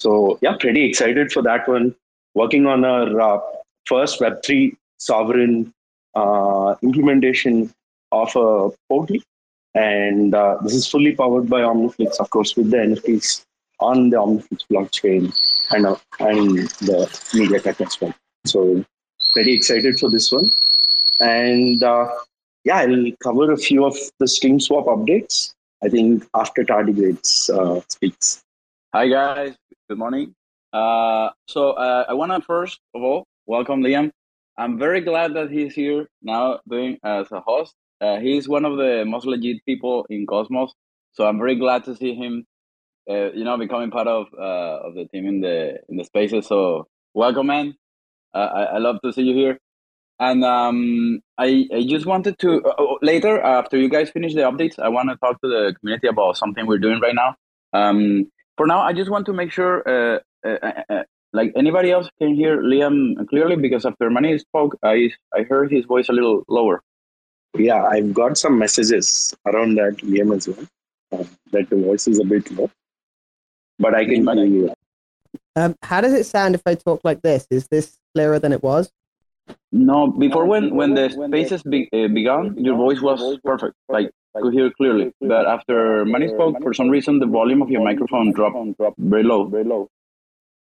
So yeah, pretty excited for that one. Working on our uh, first Web3 sovereign uh, implementation of a portal. And uh, this is fully powered by OmniFlix, of course, with the NFTs on the OmniFlix blockchain and, uh, and the MediaTek as well. So, very excited for this one. And uh, yeah, I'll cover a few of the Stream Swap updates. I think after Tardigrades uh, speaks. Hi, guys. Good morning. Uh, so uh, I want to first of all welcome, Liam. I'm very glad that he's here now doing as a host. Uh, he's one of the most legit people in Cosmos, so I'm very glad to see him. Uh, you know, becoming part of uh, of the team in the in the spaces. So welcome, man. I, I love to see you here. And um, I, I just wanted to uh, oh, later after you guys finish the updates, I want to talk to the community about something we're doing right now. Um, for now, I just want to make sure, uh, uh like anybody else can hear Liam clearly because after Manny spoke, I I heard his voice a little lower. Yeah, I've got some messages around that Liam as well. Uh, that the voice is a bit low, but I can hear you. Um, how does it sound if I talk like this? Is this clearer than it was? No, before when when the spaces be, uh, began, your voice was perfect. Like could hear clearly. But after Manny spoke, for some reason, the volume of your microphone dropped very low. Very low.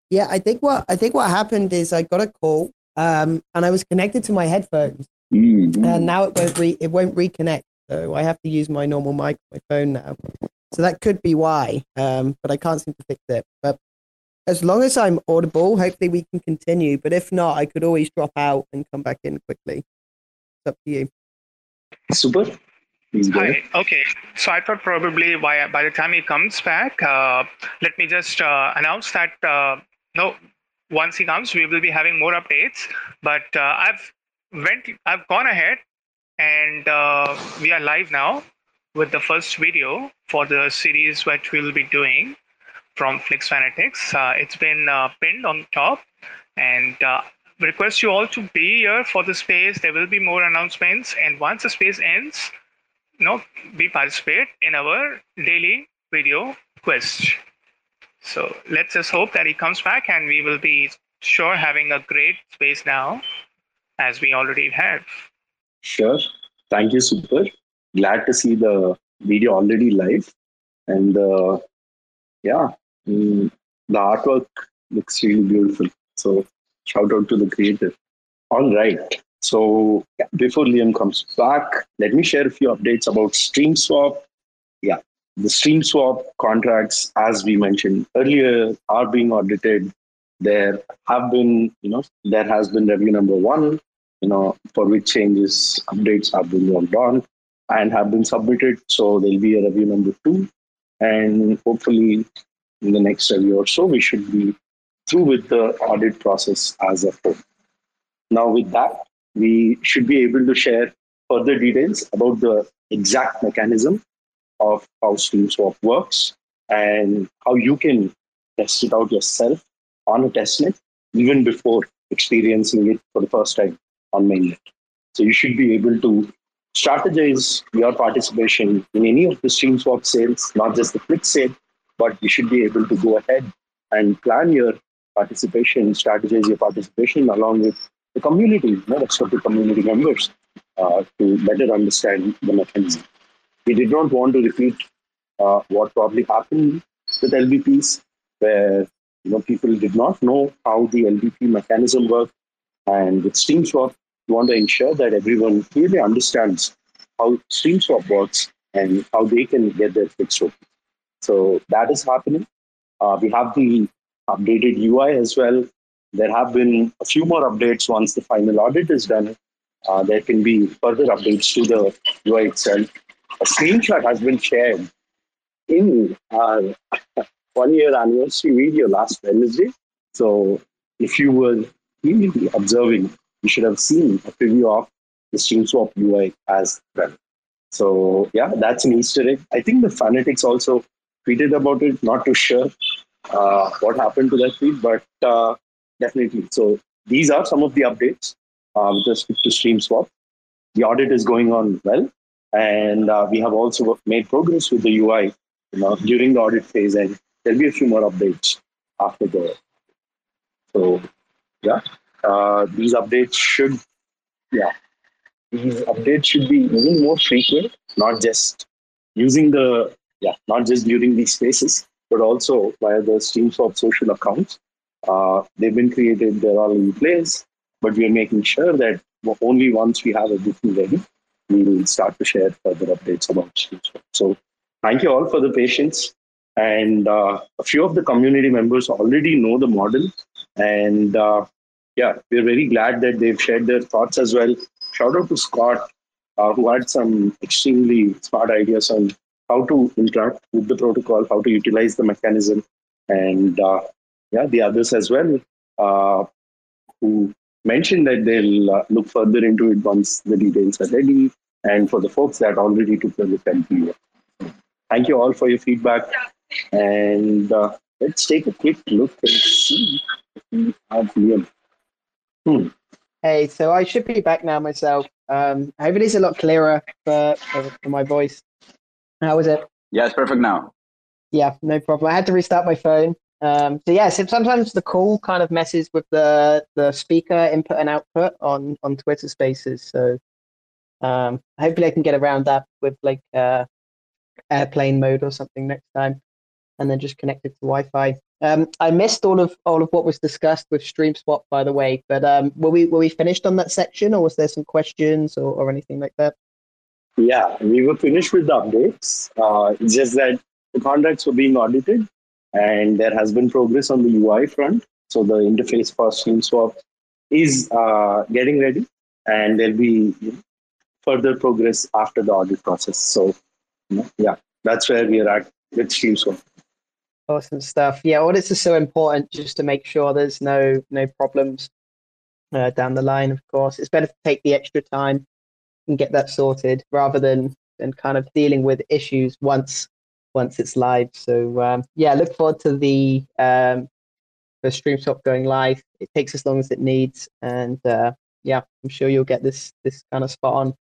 Yeah, I think what I think what happened is I got a call, um, and I was connected to my headphones, mm-hmm. and now it won't re- it won't reconnect. So I have to use my normal mic, my phone now. So that could be why, um, but I can't seem to fix it. But as long as I'm audible, hopefully we can continue. But if not, I could always drop out and come back in quickly. It's up to you. Super. Hi. Okay. So I thought probably by by the time he comes back, uh, let me just uh, announce that uh, no, once he comes, we will be having more updates. But uh, I've went, I've gone ahead, and uh, we are live now with the first video for the series which we'll be doing from Flix Fanatics. Uh, it's been pinned on top, and request you all to be here for the space. There will be more announcements, and once the space ends you know, participate in our daily video quest. So let's just hope that he comes back and we will be sure having a great space now as we already have. Sure. Thank you, Super. Glad to see the video already live. And uh, yeah, mm, the artwork looks really beautiful. So shout out to the creator. All right. So yeah, before Liam comes back, let me share a few updates about StreamSwap. Yeah, the StreamSwap contracts, as we mentioned earlier, are being audited. There have been, you know, there has been review number one, you know, for which changes, updates have been worked on and have been submitted. So there'll be a review number two. And hopefully in the next review or so, we should be through with the audit process as a whole. Now, with that, we should be able to share further details about the exact mechanism of how StreamSwap works and how you can test it out yourself on a testnet even before experiencing it for the first time on mainnet. So you should be able to strategize your participation in any of the StreamSwap sales, not just the Click sale, but you should be able to go ahead and plan your participation, strategize your participation along with the community, you know, the community members uh, to better understand the mechanism. We did not want to repeat uh, what probably happened with LBPs, where you know people did not know how the LBP mechanism worked, and with StreamSwap, we want to ensure that everyone clearly understands how StreamSwap works and how they can get their fix open. So that is happening. Uh, we have the updated UI as well there have been a few more updates once the final audit is done. Uh, there can be further updates to the UI itself. A screenshot has been shared in our one year anniversary video last Wednesday. So if you were really observing, you should have seen a preview of the StreamSwap UI as well. So yeah, that's an Easter egg. I think the fanatics also tweeted about it. Not too sure uh, what happened to that tweet, but uh, definitely. So these are some of the updates uh, with respect to StreamSwap. The audit is going on well, and uh, we have also made progress with the UI you know, during the audit phase, and there'll be a few more updates after the. So, yeah, uh, these updates should, yeah, these updates should be even more frequent, not just using the, yeah, not just during these spaces but also via the StreamSwap social accounts uh, they've been created, they're all in place, but we are making sure that only once we have everything ready, we will start to share further updates about StreamSwap. So thank you all for the patience. And uh, a few of the community members already know the model. And uh, yeah, we're very glad that they've shared their thoughts as well. Shout out to Scott, uh, who had some extremely smart ideas on how to interact with the protocol, how to utilize the mechanism. And uh, yeah, the others as well, uh, who mentioned that they'll uh, look further into it once the details are ready. And for the folks that already took the look at the thank you all for your feedback. And uh, let's take a quick look and see if we. Hmm. Hey, so I should be back now myself. Um, I hope it is a lot clearer for, for, my voice. How was it? Yeah, it's perfect now. Yeah, no problem. I had to restart my phone. Um, so yes, if sometimes the call kind of messes with the the speaker input and output on on Twitter Spaces. So um, hopefully I can get around that with like uh, airplane mode or something next time, and then just connect it to Wi-Fi. Um, I missed all of all of what was discussed with StreamSwap, by the way. But um, were we were we finished on that section, or was there some questions or, or anything like that? Yeah, we were finished with the updates. Uh, it's just that the contracts were being audited, and there has been progress on the UI front. So the interface for StreamSwap is uh, getting ready, and there'll be further progress after the audit process. So, yeah, that's where we are at with StreamSwap. Awesome stuff. Yeah, audits are so important just to make sure there's no no problems uh, down the line. Of course, it's better to take the extra time and get that sorted rather than than kind of dealing with issues once once it's live. So um, yeah, look forward to the um, the StreamSwap going live. It takes as long as it needs, and uh, yeah, I'm sure you'll get this this kind of spot on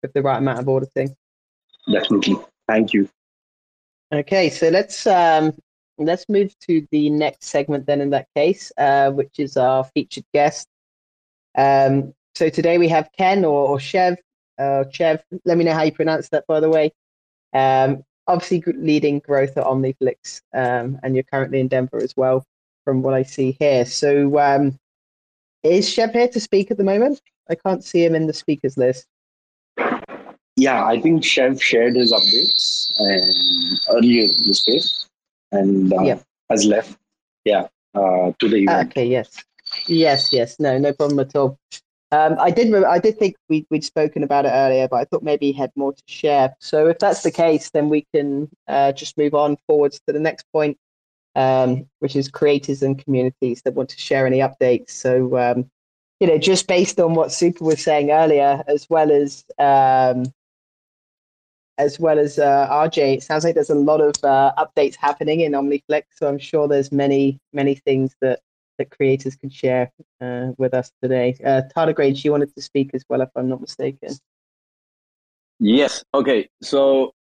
with the right amount of auditing. Definitely. Thank you. Okay, so let's um, let's move to the next segment then in that case, uh, which is our featured guest. Um, so today we have Ken or, or Chev. Uh, Chev, let me know how you pronounce that, by the way. Um, obviously leading growth at Omniflix, um, and you're currently in Denver as well, from what I see here. So um, is Chev here to speak at the moment? I can't see him in the speakers list. Yeah, I think Chev shared his updates and earlier in the space and uh, Yeah. has left. Yeah, uh, to the event. Okay, yes, yes, yes. No, no problem at all. Um, I did. I did think we, we'd spoken about it earlier, but I thought maybe he had more to share. So if that's the case, then we can uh, just move on forwards to the next point, um, which is creators and communities that want to share any updates. So um, you know, just based on what Super was saying earlier, as well as um, as well as uh, RJ, it sounds like there's a lot of uh, updates happening in OmniFlix. So I'm sure there's many many things that that creators can share uh, with us today. Uh, Tardigrade, you wanted to speak as well, if I'm not mistaken. Yes. Okay. So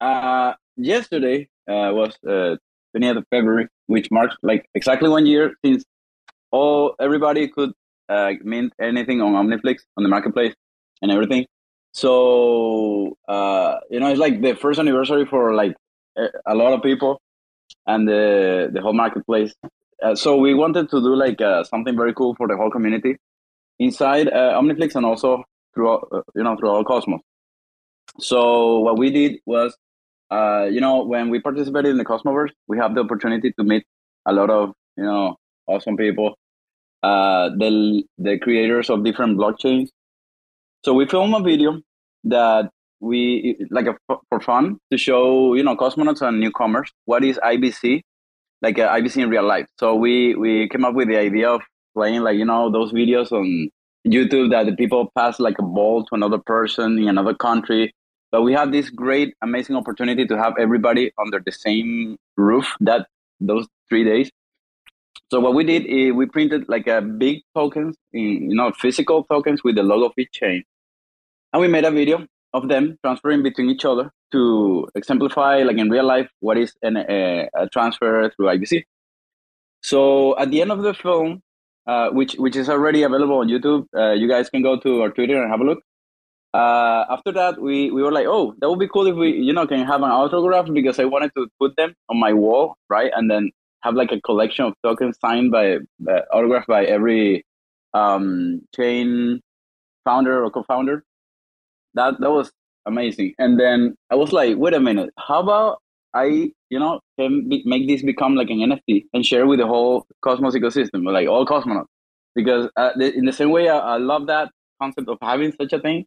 uh, yesterday uh, was uh, 20th of February, which marks like exactly one year since all everybody could uh, mint anything on Omniflix on the marketplace and everything. So uh, you know, it's like the first anniversary for like a a lot of people and the the whole marketplace. Uh, so we wanted to do like uh, something very cool for the whole community inside uh, Omniflix and also throughout uh, you know throughout Cosmos. So what we did was, uh, you know, when we participated in the Cosmoverse, we have the opportunity to meet a lot of you know awesome people, uh, the the creators of different blockchains. So we filmed a video that we like a, for fun to show you know cosmonauts and newcomers what is IBC, like uh, IBC in real life. So we we came up with the idea of playing like you know those videos on YouTube that the people pass like a ball to another person in another country. But we have this great, amazing opportunity to have everybody under the same roof that those three days. So what we did is we printed like a big tokens, in, you know, physical tokens with the logo of each chain, and we made a video of them transferring between each other to exemplify, like in real life, what is an, a, a transfer through IBC. So at the end of the film, uh, which which is already available on YouTube. Uh, you guys can go to our Twitter and have a look. Uh, after that, we, we were like, oh, that would be cool if we, you know, can have an autograph because I wanted to put them on my wall, right, and then have like a collection of tokens signed by, uh, autographed by every um, chain founder or co-founder. That that was amazing. And then I was like, wait a minute, how about I, you know, can be, make this become like an NFT and share with the whole Cosmos ecosystem, like all cosmonauts. Because uh, in the same way, I, I love that concept of having such a thing.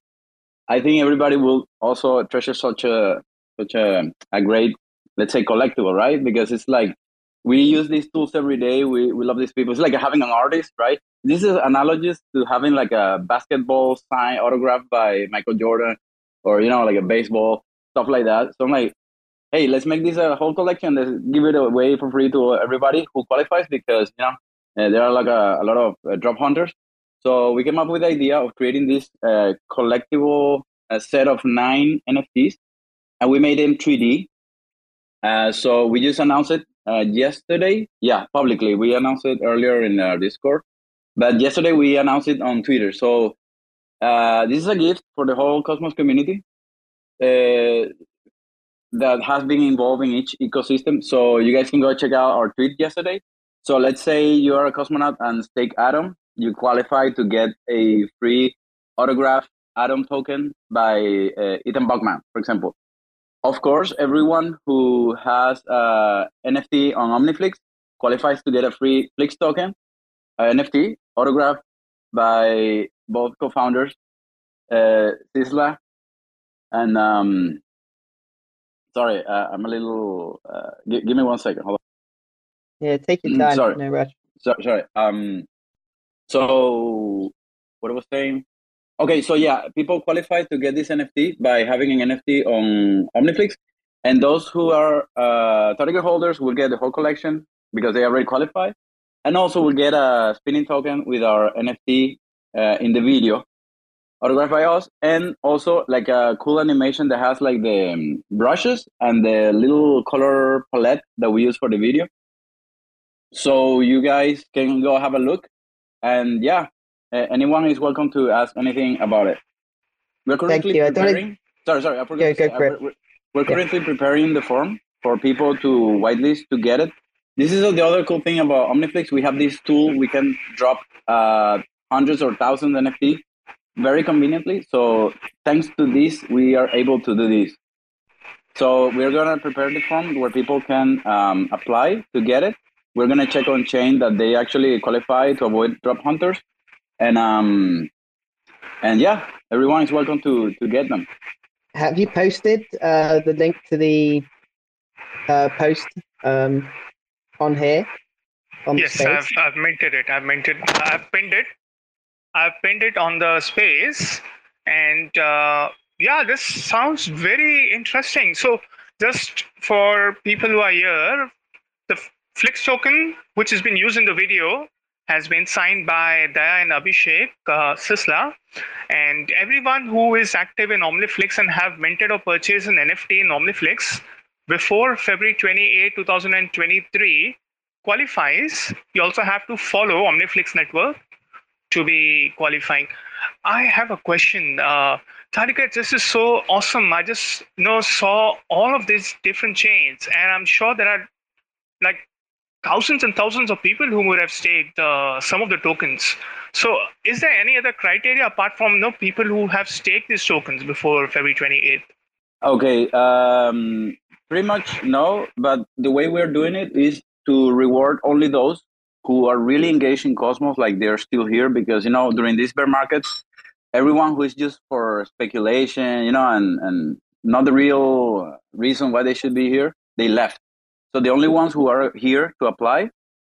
I think everybody will also treasure such a such a, a great, let's say, collectible, right? Because it's like we use these tools every day. We we love these people. It's like having an artist, right? This is analogous to having like a basketball sign autographed by Michael Jordan, or you know, like a baseball stuff like that. So I'm like, hey, let's make this a whole collection. Let's give it away for free to everybody who qualifies because you know uh, there are like a, a lot of uh, drop hunters. So we came up with the idea of creating this uh, collectible uh, set of nine NFTs, and we made them 3D. Uh, so we just announced it uh, yesterday. Yeah, publicly. We announced it earlier in our Discord, but yesterday we announced it on Twitter. So this is a gift for the whole Cosmos community that has been involved in each ecosystem. So you guys can go check out our tweet yesterday. So let's say you are a cosmonaut and stake Atom, you qualify to get a free autograph Atom token by uh, Ethan Buchman, for example. Of course, everyone who has uh, NFT on OmniFlix qualifies to get a free Flix token, NFT autograph by both co-founders, uh, Sistla and um, sorry, uh, I'm a little. Uh, g- give me one second. Hold on. Yeah, take your mm, time. Sorry. No rush. So, sorry. Um. So, what I was saying. Okay, so yeah, people qualify to get this NFT by having an NFT on OmniFlix, and those who are uh, target holders will get the whole collection because they already qualify, and also we'll get a spinning token with our NFT uh, in the video autographed by us, and also like a cool animation that has like the um, brushes and the little color palette that we use for the video. So you guys can go have a look, and yeah, uh, anyone is welcome to ask anything about it. We're currently preparing. Sorry, sorry, I forgot. Yeah, go we're, we're currently yeah. preparing the form for people to whitelist to get it. This is the other cool thing about OmniFlix. We have this tool. We can drop uh, hundreds or thousands NFT very conveniently. So thanks to this, we are able to do this. So we're gonna prepare the form where people can um, apply to get it. We're gonna check on chain that they actually qualify to avoid drop hunters, and um, and yeah, everyone is welcome to to get them. Have you posted uh, the link to the uh, post um, on here? On yes, I've, I've minted it. I've minted. I've pinned it I've pinned it on the space, and uh, yeah, this sounds very interesting. So, just for people who are here, the Flix token, which has been used in the video, has been signed by Daya and Abhishek uh, Sistla. And everyone who is active in OmniFlix and have minted or purchased an NFT in OmniFlix before February 28, 2023 qualifies. You also have to follow OmniFlix Network to be qualifying. I have a question. Uh, this is so awesome. I just you know saw all of these different chains, and I'm sure there are like thousands and thousands of people who would have staked uh, some of the tokens. So, is there any other criteria apart from you know, people who have staked these tokens before February 28th? Okay, um, pretty much no. But the way we're doing it is to reward only those who are really engaged in Cosmos, like they're still here because you know during these bear markets, everyone who is just for speculation, you know, and and not the real reason why they should be here, they left. So the only ones who are here to apply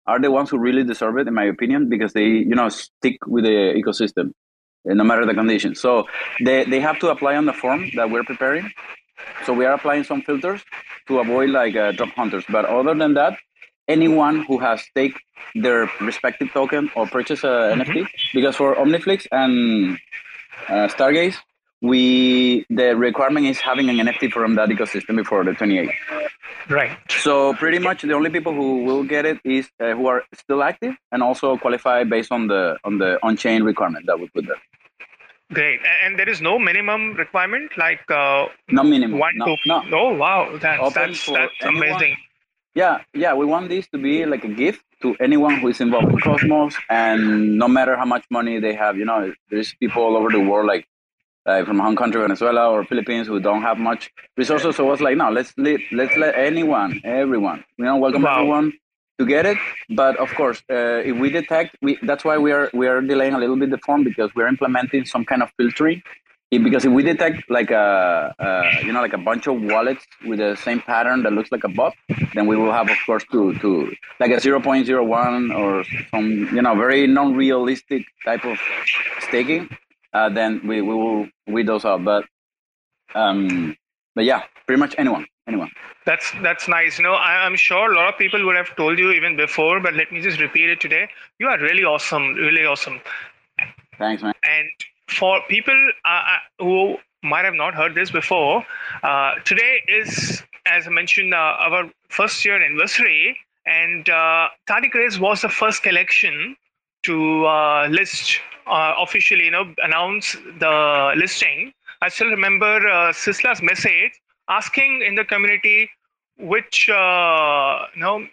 are the ones who really deserve it, in my opinion, because they you know stick with the ecosystem, eh, no matter the conditions. So they they have to apply on the form that we're preparing. So we are applying some filters to avoid like uh, drop hunters. But other than that, anyone who has take their respective token or purchase a mm-hmm. NFT. Because for OmniFlix and uh, Stargaze, we the requirement is having an NFT from that ecosystem before the 28th. Right. So pretty much the only people who will get it is uh, who are still active and also qualify based on the on the on-chain requirement that we put there. Great, and there is no minimum requirement like uh, no minimum. One no, no. Oh wow, that's that's, that's amazing yeah yeah we want this to be like a gift to anyone who is involved in cosmos and no matter how much money they have you know there's people all over the world like uh, from hong kong to venezuela or philippines who don't have much resources so it's like no let's let let's let anyone everyone you know welcome wow. everyone to get it but of course uh, if we detect we that's why we are we are delaying a little bit the form because we're implementing some kind of filtering. Because if we detect like a, a, you know like a bunch of wallets with the same pattern that looks like a bot then we will have of course to to like a 0.01 or some you know very non-realistic type of staking uh, then we, we will weed those out. But um but yeah pretty much anyone anyone. That's that's nice. You know I, i'm sure a lot of people would have told you even before but let me just repeat it today. You are really awesome really awesome. Thanks man. And for people uh, uh, who might have not heard this before, uh, today is, as I mentioned, uh, our first year anniversary, and uh, Tardigrades was the first collection to uh, list uh, officially, you know, announce the listing. I still remember uh, Sistla's message asking in the community which, uh, you know,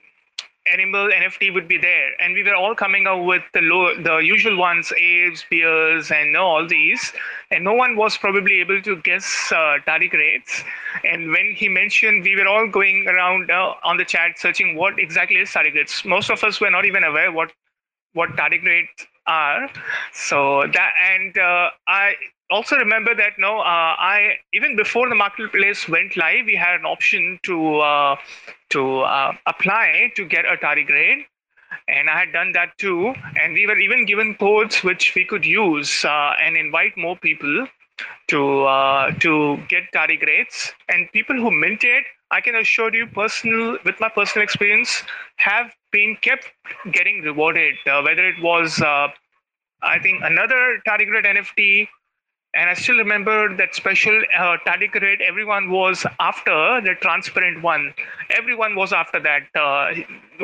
animal NFT would be there, and we were all coming out with the low, the usual ones, apes, bears, and no, all these, and no one was probably able to guess uh, Raids. And when he mentioned, we were all going around uh, on the chat searching what exactly is Tariq. Most of us were not even aware what what Tardigrades are. So that and uh, I also remember that no, uh, I even before the marketplace went live, we had an option to uh, to uh, apply to get a Tardigrade, and I had done that too. And we were even given codes which we could use uh, and invite more people to uh, to get Tardigrades. And people who minted, I can assure you, personal with my personal experience, have been kept getting rewarded. Uh, whether it was, I think, another Tardigrade NFT and I still remember that special uh, Raid. Everyone was after the transparent one. Everyone was after that uh,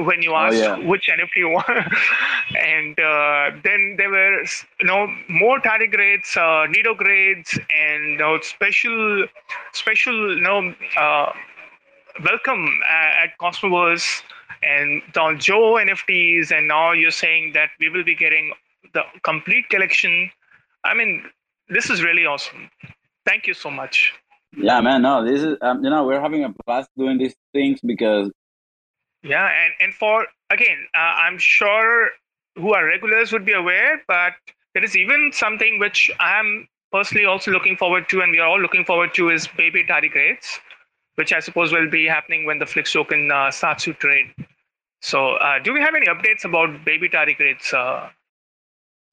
when you asked oh, yeah. which NFT you want. and uh, then there were you know more Tardigrades, uh, Nido grades, and you know, special special you know uh, welcome at Cosmoverse and Don Joe NFTs. And now you're saying that we will be getting the complete collection. I mean, this is really awesome. Thank you so much. Yeah, man. No, this is um, you know we're having a blast doing these things because. Yeah, and and for again, uh, I'm sure who are regulars would be aware, but there is even something which I'm personally also looking forward to, and we are all looking forward to, is baby Tardigrades, which I suppose will be happening when the Flix token uh, starts to trade. So, uh, do we have any updates about baby Tardigrades, uh,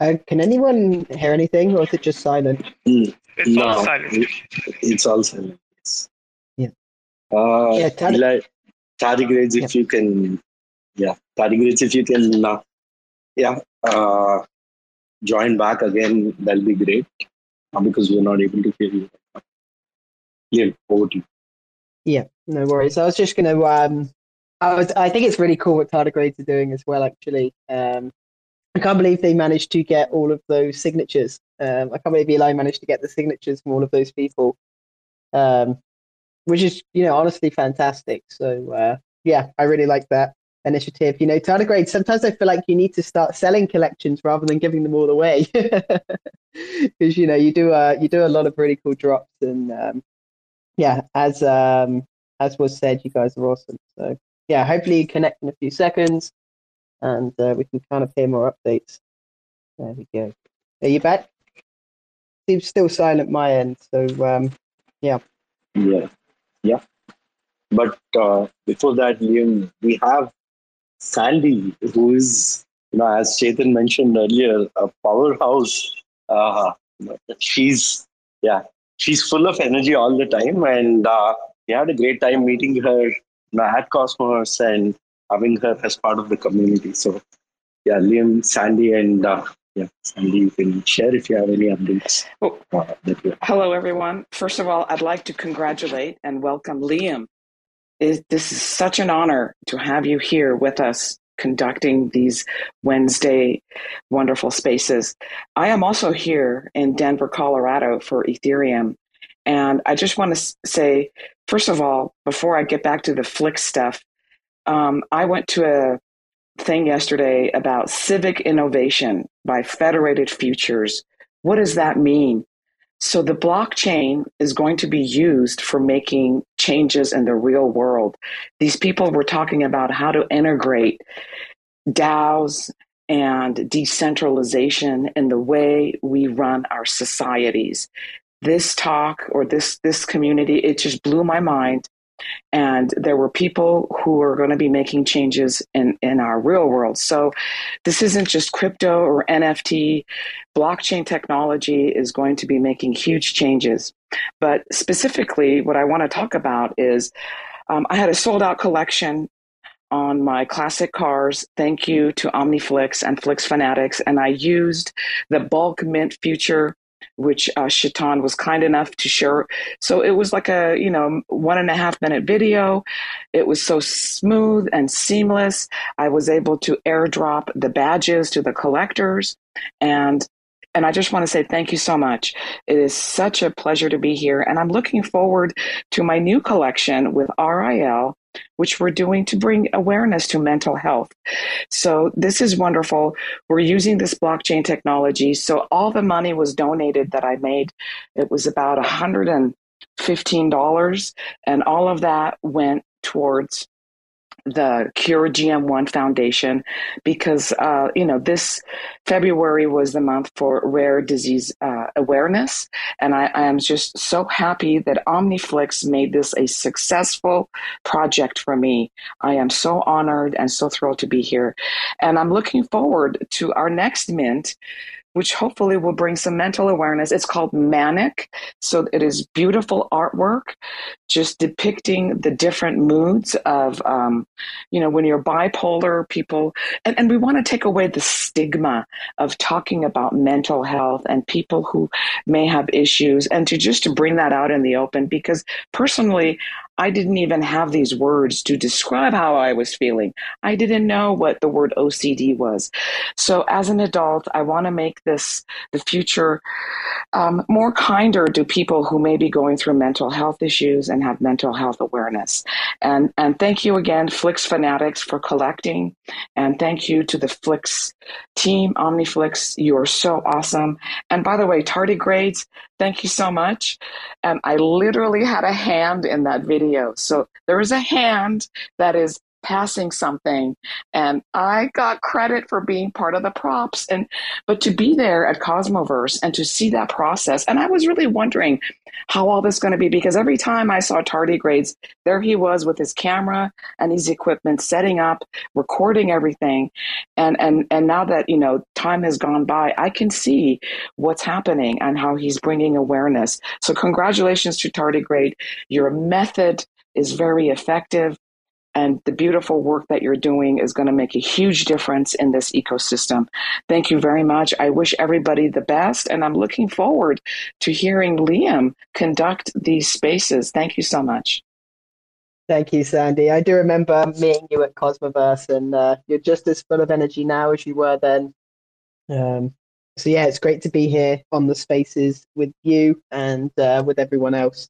uh, can anyone hear anything, or is it just silent? Mm, it's no, all silent. It, it's all silent. Yeah. Uh, yeah. Tariq, like, Tardigrades, if yeah. you can, yeah, Tardigrades, if you can, uh, yeah, uh, join back again, that'll be great. Uh, because we're not able to hear you. Yeah, over to you. Yeah, no worries. I was just going to. Um, I was. I think it's really cool what Tardigrades are doing as well. Actually, um, I can't believe they managed to get all of those signatures. Um, I can't believe Eli managed to get the signatures from all of those people, um, which is, you know, honestly fantastic. So, uh, yeah, I really like that initiative. You know, tardigrade, sometimes I feel like you need to start selling collections rather than giving them all away. Because, you know, you do, uh, you do a lot of really cool drops. And, um, yeah, as, um, as was said, you guys are awesome. So, yeah, hopefully you connect in a few seconds and uh, we can kind of hear more updates. There we go. Are you back? Seems still silent my end. So um, yeah. Yeah, yeah. But uh, before that, Liam, we have Sandy, who is, you know, as Chetan mentioned earlier, a powerhouse. Uh, she's, yeah, she's full of energy all the time, and uh, we had a great time meeting her you know, at Cosmos, and having her as part of the community. So, yeah, Liam, Sandy, and uh, yeah, Sandy, you can share if you have any updates. Oh, uh, hello, everyone. First of all, I'd like to congratulate and welcome Liam. It, this is such an honor to have you here with us conducting these Wednesday wonderful spaces. I am also here in Denver, Colorado for Ethereum. And I just want to say, first of all, before I get back to the Flix stuff, um, I went to a thing yesterday about civic innovation by Federated Futures. What does that mean? So the blockchain is going to be used for making changes in the real world. These people were talking about how to integrate DAOs and decentralization in the way we run our societies. this talk or this this community, it just blew my mind. And there were people who are going to be making changes in, in our real world. So this isn't just crypto or NFT. Blockchain technology is going to be making huge changes. But specifically, what I want to talk about is um, I had a sold out collection on my classic cars. Thank you to OmniFlix and Flix Fanatics. And I used the bulk mint future, which uh, Chetan was kind enough to share. So it was like a, you know, one and a half minute video. It was so smooth and seamless. I was able to airdrop the badges to the collectors. And and I just want to say thank you so much. It is such a pleasure to be here. And I'm looking forward to my new collection with RIL, which we're doing to bring awareness to mental health. So this is wonderful. We're using this blockchain technology. So all the money was donated that I made. It was about a $115. And all of that went towards the Cure GM1 Foundation because, uh, you know, this February was the month for rare disease uh, awareness. And I, I, am just so happy that OmniFlix made this a successful project for me. I am so honored and so thrilled to be here. And I'm looking forward to our next mint which hopefully will bring some mental awareness. It's called Manic. So it is beautiful artwork, just depicting the different moods of, um, you know, when you're bipolar, people, and, and we want to take away the stigma of talking about mental health and people who may have issues and to just to bring that out in the open because personally, I didn't even have these words to describe how I was feeling. I didn't know what the word OCD was. So, as an adult, I want to make this the future um, more kinder to people who may be going through mental health issues and have mental health awareness. And and thank you again, Flix Fanatics, for collecting, and thank you to the Flix team, OmniFlix. You are so awesome. And by the way, tardigrades, thank you so much. And I literally had a hand in that video. So there is a hand that is passing something and i got credit for being part of the props and but to be there at cosmoverse and to see that process and i was really wondering how all this going to be because every time i saw tardigrades there he was with his camera and his equipment setting up recording everything and and and now that you know time has gone by i can see what's happening and how he's bringing awareness. So congratulations to tardigrade your method is very effective and the beautiful work that you're doing is going to make a huge difference in this ecosystem. Thank you very much. I wish everybody the best, and I'm looking forward to hearing Liam conduct these spaces. Thank you so much. Thank you, Sandy. I do remember meeting you at Cosmoverse, and uh, you're just as full of energy now as you were then. Um, so yeah, it's great to be here on the spaces with you and uh, with everyone else.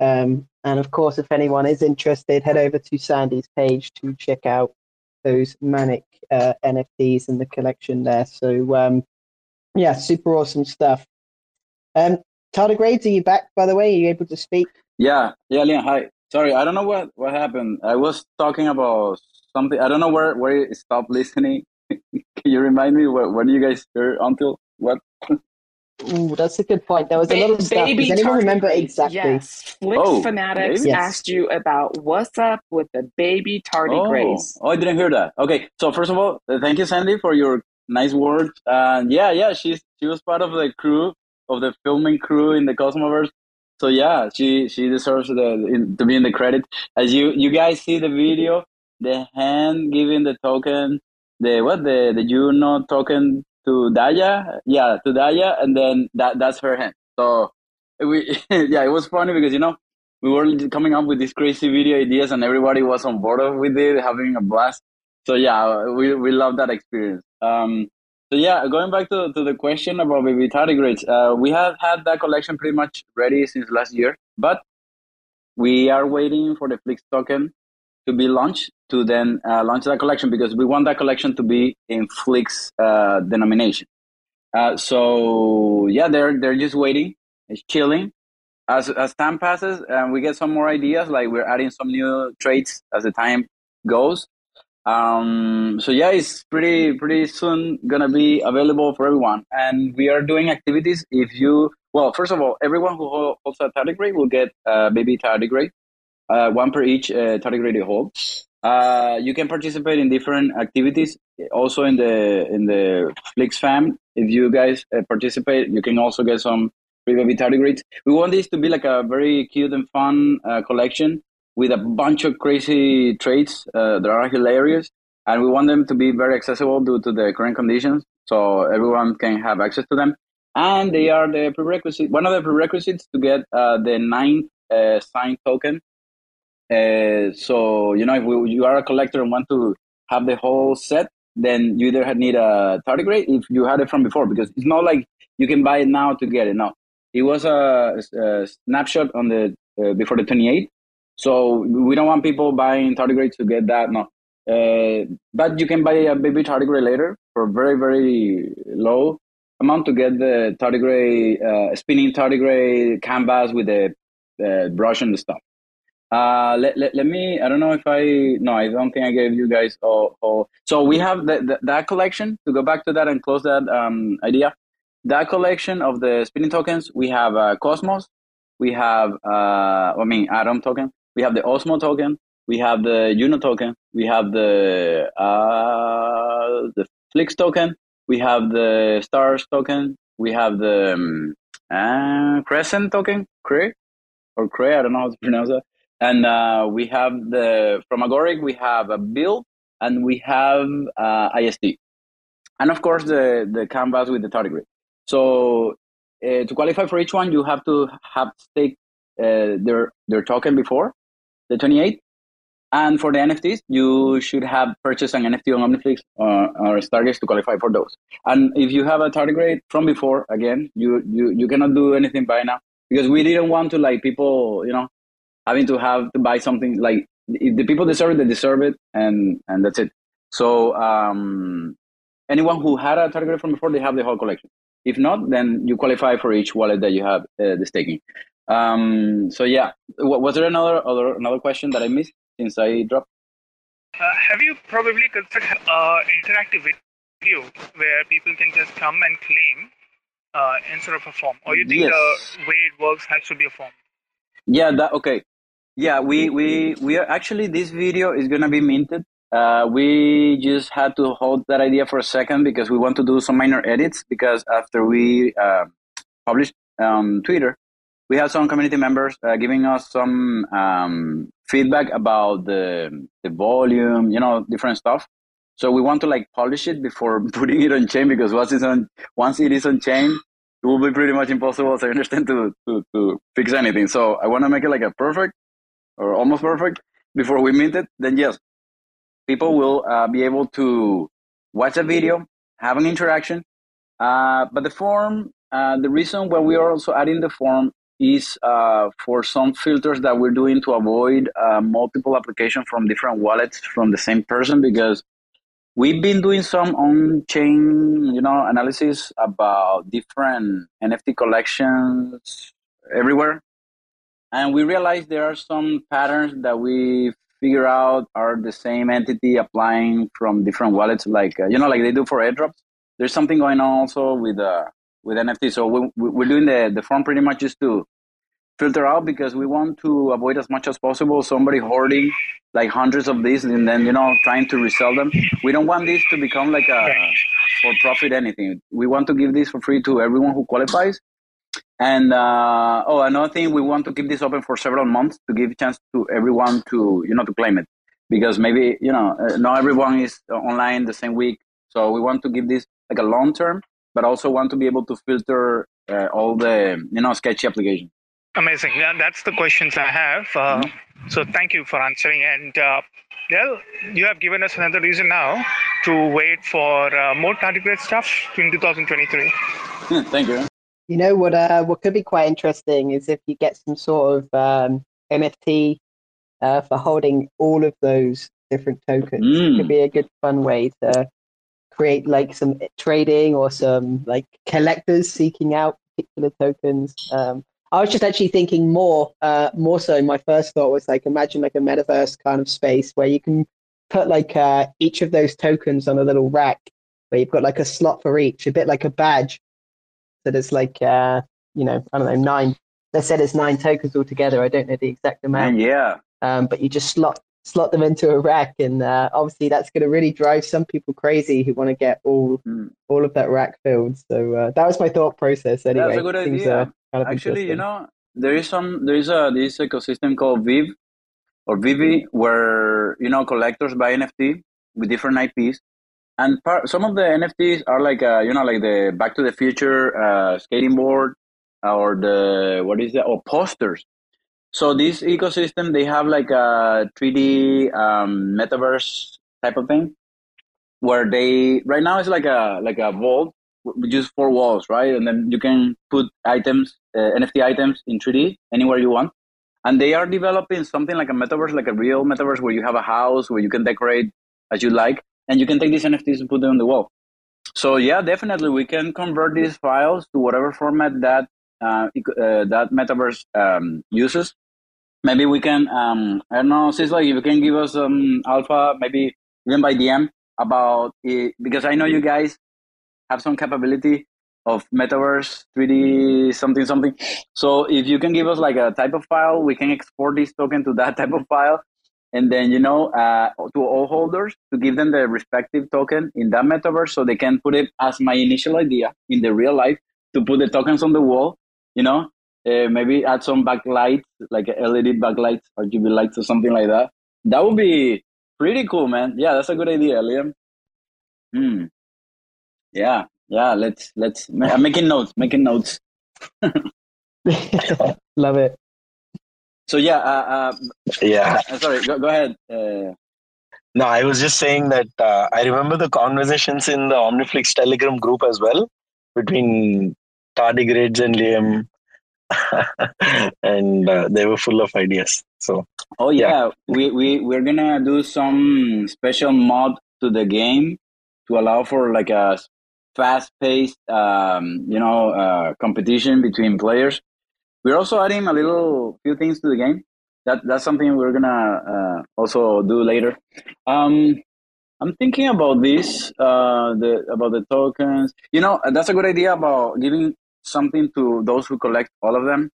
Um, and of course, if anyone is interested, head over to Sandy's page to check out those manic uh, NFTs in the collection there. So, um, yeah, super awesome stuff. Um, Tardigrades, are you back, by the way? Are you able to speak? Yeah, yeah, Liam, hi. Sorry, I don't know what, what happened. I was talking about something. I don't know where, where you stopped listening. Can you remind me where, where you guys hear until what? Ooh, that's a good point. There was a lot of stuff. Does anyone remember exactly? Yes. Flix oh, Fanatics yes. asked you about what's up with the baby tardigrades. Oh. oh, I didn't hear that. Okay, so first of all, uh, thank you, Sandy, for your nice words. And yeah, yeah, she's she was part of the crew of the filming crew in the Cosmoverse. So yeah, she she deserves the in, to be in the credit. As you you guys see the video, the hand giving the token, the what the the Juno token to Daya, yeah, to Daya, and then that that's her hand. So we, yeah, it was funny because you know we were coming up with these crazy video ideas, and everybody was on board with it, having a blast. So yeah, we we love that experience. Um, so yeah, going back to, to the question about baby tardigrades, uh, we have had that collection pretty much ready since last year, but we are waiting for the Flix token to be launched to then uh, launch that collection because we want that collection to be in Flix uh, denomination. Uh, so yeah, they're they're just waiting, it's chilling. As as time passes and we get some more ideas, like we're adding some new traits as the time goes. Um, so yeah, it's pretty pretty soon gonna be available for everyone, and we are doing activities. If you well, first of all, everyone who holds a tardigrade will get a baby tardigrade, uh, one per each uh, you hold. Uh, you can participate in different activities. Also in the in the Flix fam, if you guys uh, participate, you can also get some free baby tardigrades. We want this to be like a very cute and fun uh, collection with a bunch of crazy traits uh, that are hilarious, and we want them to be very accessible due to the current conditions, so everyone can have access to them. And they are the prerequisite. One of the prerequisites to get uh, the ninth uh, sign token uh, so you know, if we, you are a collector and want to have the whole set, then you either need a tardigrade if you had it from before, because it's not like you can buy it now to get it. No, it was a, a snapshot on the uh, before the 28th. So we don't want people buying tardigrades to get that. No, uh, but you can buy a baby tardigrade later for very very low amount to get the tardigrade uh, spinning tardigrade canvas with the brush and the stuff. Uh, let, let, let me, I don't know if I, no, I don't think I gave you guys all. all. So we have the, the, that collection, to go back to that and close that um, idea. That collection of the spinning tokens, we have uh, Cosmos, we have, uh, I mean, Atom token, we have the Osmo token, we have the Juno token, we have the, uh, the Flix token, we have the Stars token, we have the um, uh, Crescent token, Cray, or Cray, I don't know how to pronounce that and uh, we have the from Agoric we have a build and we have uh, IST, and of course the the canvas with the tardigrade. So uh, to qualify for each one, you have to have stake uh, their their token before the 28th. And for the NFTs, you should have purchased an NFT on OmniFlix or, or Stargaze to qualify for those. And if you have a tardigrade from before, again, you, you, you cannot do anything by now because we didn't want to like people, you know, having to have to buy something like if the people deserve it, they deserve it, and and that's it. So um, anyone who had a target from before, they have the whole collection. If not, then you qualify for each wallet that you have uh, the staking. Um, so yeah, was there another other another question that I missed since I dropped? Uh, have you probably considered uh, interactive video where people can just come and claim uh, instead of a form, or you think yes. the way it works has to be a form? Yeah, that okay. Yeah, we we we are actually this video is gonna be minted. Uh, we just had to hold that idea for a second because we want to do some minor edits because after we uh, published um, Twitter, we had some community members uh, giving us some um, feedback about the the volume, you know, different stuff. So we want to like polish it before putting it on chain because once it's on once it is on chain, it will be pretty much impossible, as I understand, to to, to fix anything. So I want to make it like a perfect or almost perfect before we mint it, then yes, people will uh, be able to watch a video, have an interaction. Uh, but the form, uh, the reason why we are also adding the form is uh, for some filters that we're doing to avoid uh, multiple applications from different wallets from the same person because we've been doing some on-chain, you know, analysis about different NFT collections everywhere and we realized there are some patterns that we figure out are the same entity applying from different wallets, like uh, you know, like they do for airdrops. There's something going on also with uh, with NFT. So we, we're doing the the form pretty much just to filter out because we want to avoid as much as possible somebody hoarding like hundreds of these and then you know trying to resell them. We don't want this to become like a for profit anything. We want to give this for free to everyone who qualifies and uh, oh, another thing, we want to keep this open for several months to give a chance to everyone to you know to claim it, because maybe you know uh, not everyone is online the same week. So we want to give this like a long term, but also want to be able to filter uh, all the you know sketchy applications. Amazing. Yeah, that's the questions I have. Uh, mm-hmm. So thank you for answering. And uh, well, you have given us another reason now to wait for uh, more tardigrade stuff in 2023. thank you. You know what? Uh, what could be quite interesting is if you get some sort of um, NFT uh, for holding all of those different tokens. Mm. It could be a good fun way to create like some trading or some like collectors seeking out particular tokens. Um, I was just actually thinking more, uh, more so. My first thought was like, imagine like a metaverse kind of space where you can put like uh, each of those tokens on a little rack, where you've got like a slot for each, a bit like a badge, that is like uh, you know, I don't know, nine. They said it's nine tokens altogether. I don't know the exact amount. Yeah, um, but you just slot slot them into a rack, and uh, obviously that's going to really drive some people crazy who want to get all Mm. all of that rack filled. So uh, that was my thought process. Anyway, That's a good idea. uh, kind of Actually, you know, there is some there is a this ecosystem called Viv or VeVe where you know collectors buy NFT with different IPs, and part, some of the NFTs are like uh, you know like the Back to the Future uh, skating board or the what is that or posters. So this ecosystem they have like a 3D um, metaverse type of thing where they right now it's like a like a vault just four walls, right? And then you can put items, uh, NFT items in 3D anywhere you want. And they are developing something like a metaverse, like a real metaverse where you have a house where you can decorate as you like, and you can take these NFTs and put them on the wall. So yeah, definitely we can convert these files to whatever format that uh, uh, that metaverse um, uses. Maybe we can, um, I don't know, Sistla, if you can give us some alpha, maybe even by DM about it, because I know you guys have some capability of metaverse 3d something something so if you can give us like a type of file we can export this token to that type of file and then you know uh, to all holders to give them the respective token in that metaverse so they can put it as my initial idea in the real life to put the tokens on the wall you know uh, maybe add some backlight like led backlights or gb lights or something like that that would be pretty cool man yeah that's a good idea liam Hmm. Yeah, yeah. Let's let's. I'm making notes. Making notes. Love it. So yeah. Uh, Yeah. uh, sorry. Go, go ahead. Uh, No, I was just saying that uh, I remember the conversations in the OmniFlix Telegram group as well between tardigrades and Liam, and uh, they were full of ideas. So oh yeah. We we we're gonna do some special mod to the game to allow for like a fast-paced, um, you know, uh, competition between players. We're also adding a little few things to the game. That that's something we're gonna uh, also do later. Um, I'm thinking about this, uh, the about the tokens. You know, that's a good idea about giving something to those who collect all of them.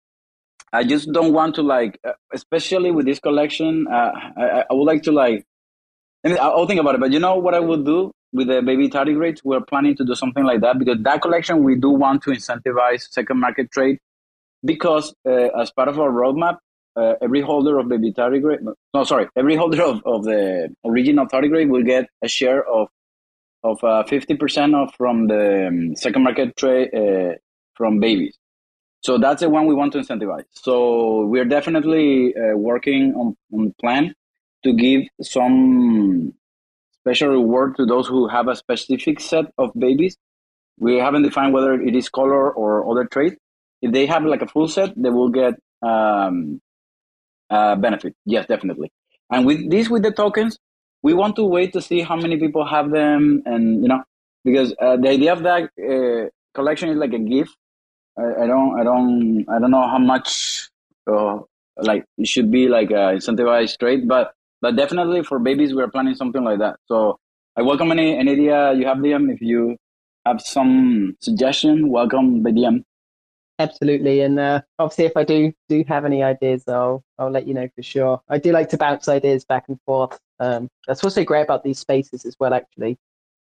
I just don't want to like, uh, especially with this collection. Uh, I, I would like to like. I mean, I'll think about it, but you know what I would do with the baby tardigrades? We're planning to do something like that because that collection we do want to incentivize second market trade because uh, as part of our roadmap, uh, every holder of baby tardigrade, no, sorry, every holder of, of the original tardigrade will get a share of of uh, 50% of from the um, second market trade from babies. So that's the one we want to incentivize. So we're definitely uh, working on on the plan to give some special reward to those who have a specific set of babies. We haven't defined whether it is color or other traits. If they have like a full set, they will get um, uh, benefit. Yes, definitely. And with this, with the tokens, we want to wait to see how many people have them, and you know, because uh, the idea of that uh, collection is like a gift. I, I don't, I don't, I don't know how much, uh, like it should be like a incentivized trade, but but definitely for babies, we're planning something like that. So I welcome any any idea you have, Liam. If you have some suggestion, welcome by DM. Absolutely, and uh, obviously, if I do do have any ideas, I'll I'll let you know for sure. I do like to bounce ideas back and forth. Um, that's what's so great about these spaces as well, actually,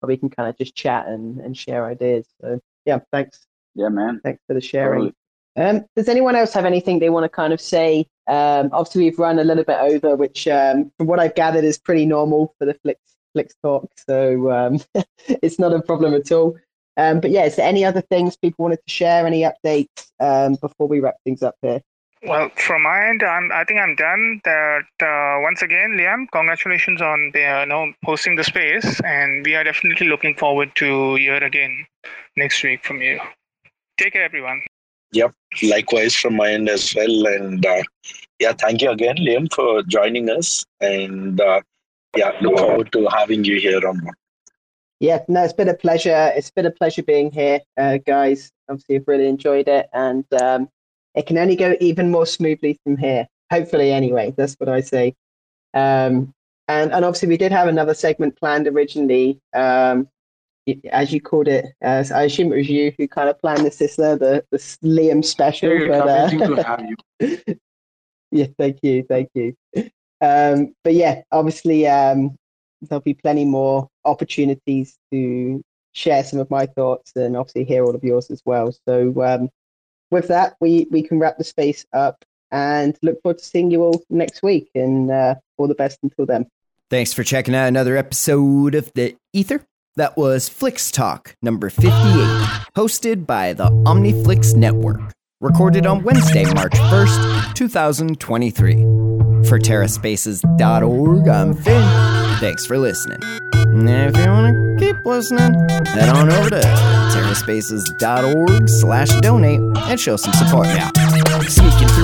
where we can kind of just chat and, and share ideas. So yeah, thanks Yeah, man. thanks for the sharing. Totally. Um, does anyone else have anything they want to kind of say? Um, obviously, we've run a little bit over, which, um, from what I've gathered, is pretty normal for the Flix Flicks talk. So um, it's not a problem at all. Um, but yeah, is there any other things people wanted to share? Any updates um, before we wrap things up here? Well, from my end, I'm, I think I'm done. That uh, once again, Liam, congratulations on the, uh, you know hosting the space, and we are definitely looking forward to hear again next week from you. Take care, everyone. Yep, likewise from my end as well. And uh, yeah, thank you again, Liam, for joining us. And uh, yeah, look forward to having you here on board. Yeah, no, it's been a pleasure. It's been a pleasure being here, uh, guys. Obviously, I've really enjoyed it, and um, it can only go even more smoothly from here. Hopefully, anyway, that's what I say. Um, and and obviously, we did have another segment planned originally, um, as you called it, as I assume it was you who kind of planned this, Isla, the the Liam special. Very but, uh, to have you. yeah, thank you, thank you. Um, but yeah, obviously, um, there'll be plenty more opportunities to share some of my thoughts and obviously hear all of yours as well. So um, with that, we we can wrap the space up and look forward to seeing you all next week. And uh, all the best until then. Thanks for checking out another episode of The Ether. That was Flix Talk number 58, hosted by the OmniFlix Network. Recorded on Wednesday, March 1st, 2023. For TerraSpaces.org, I'm Finn. Thanks for listening. If you want to keep listening, head on over to TerraSpaces.org slash donate and show some support now. Sneaking through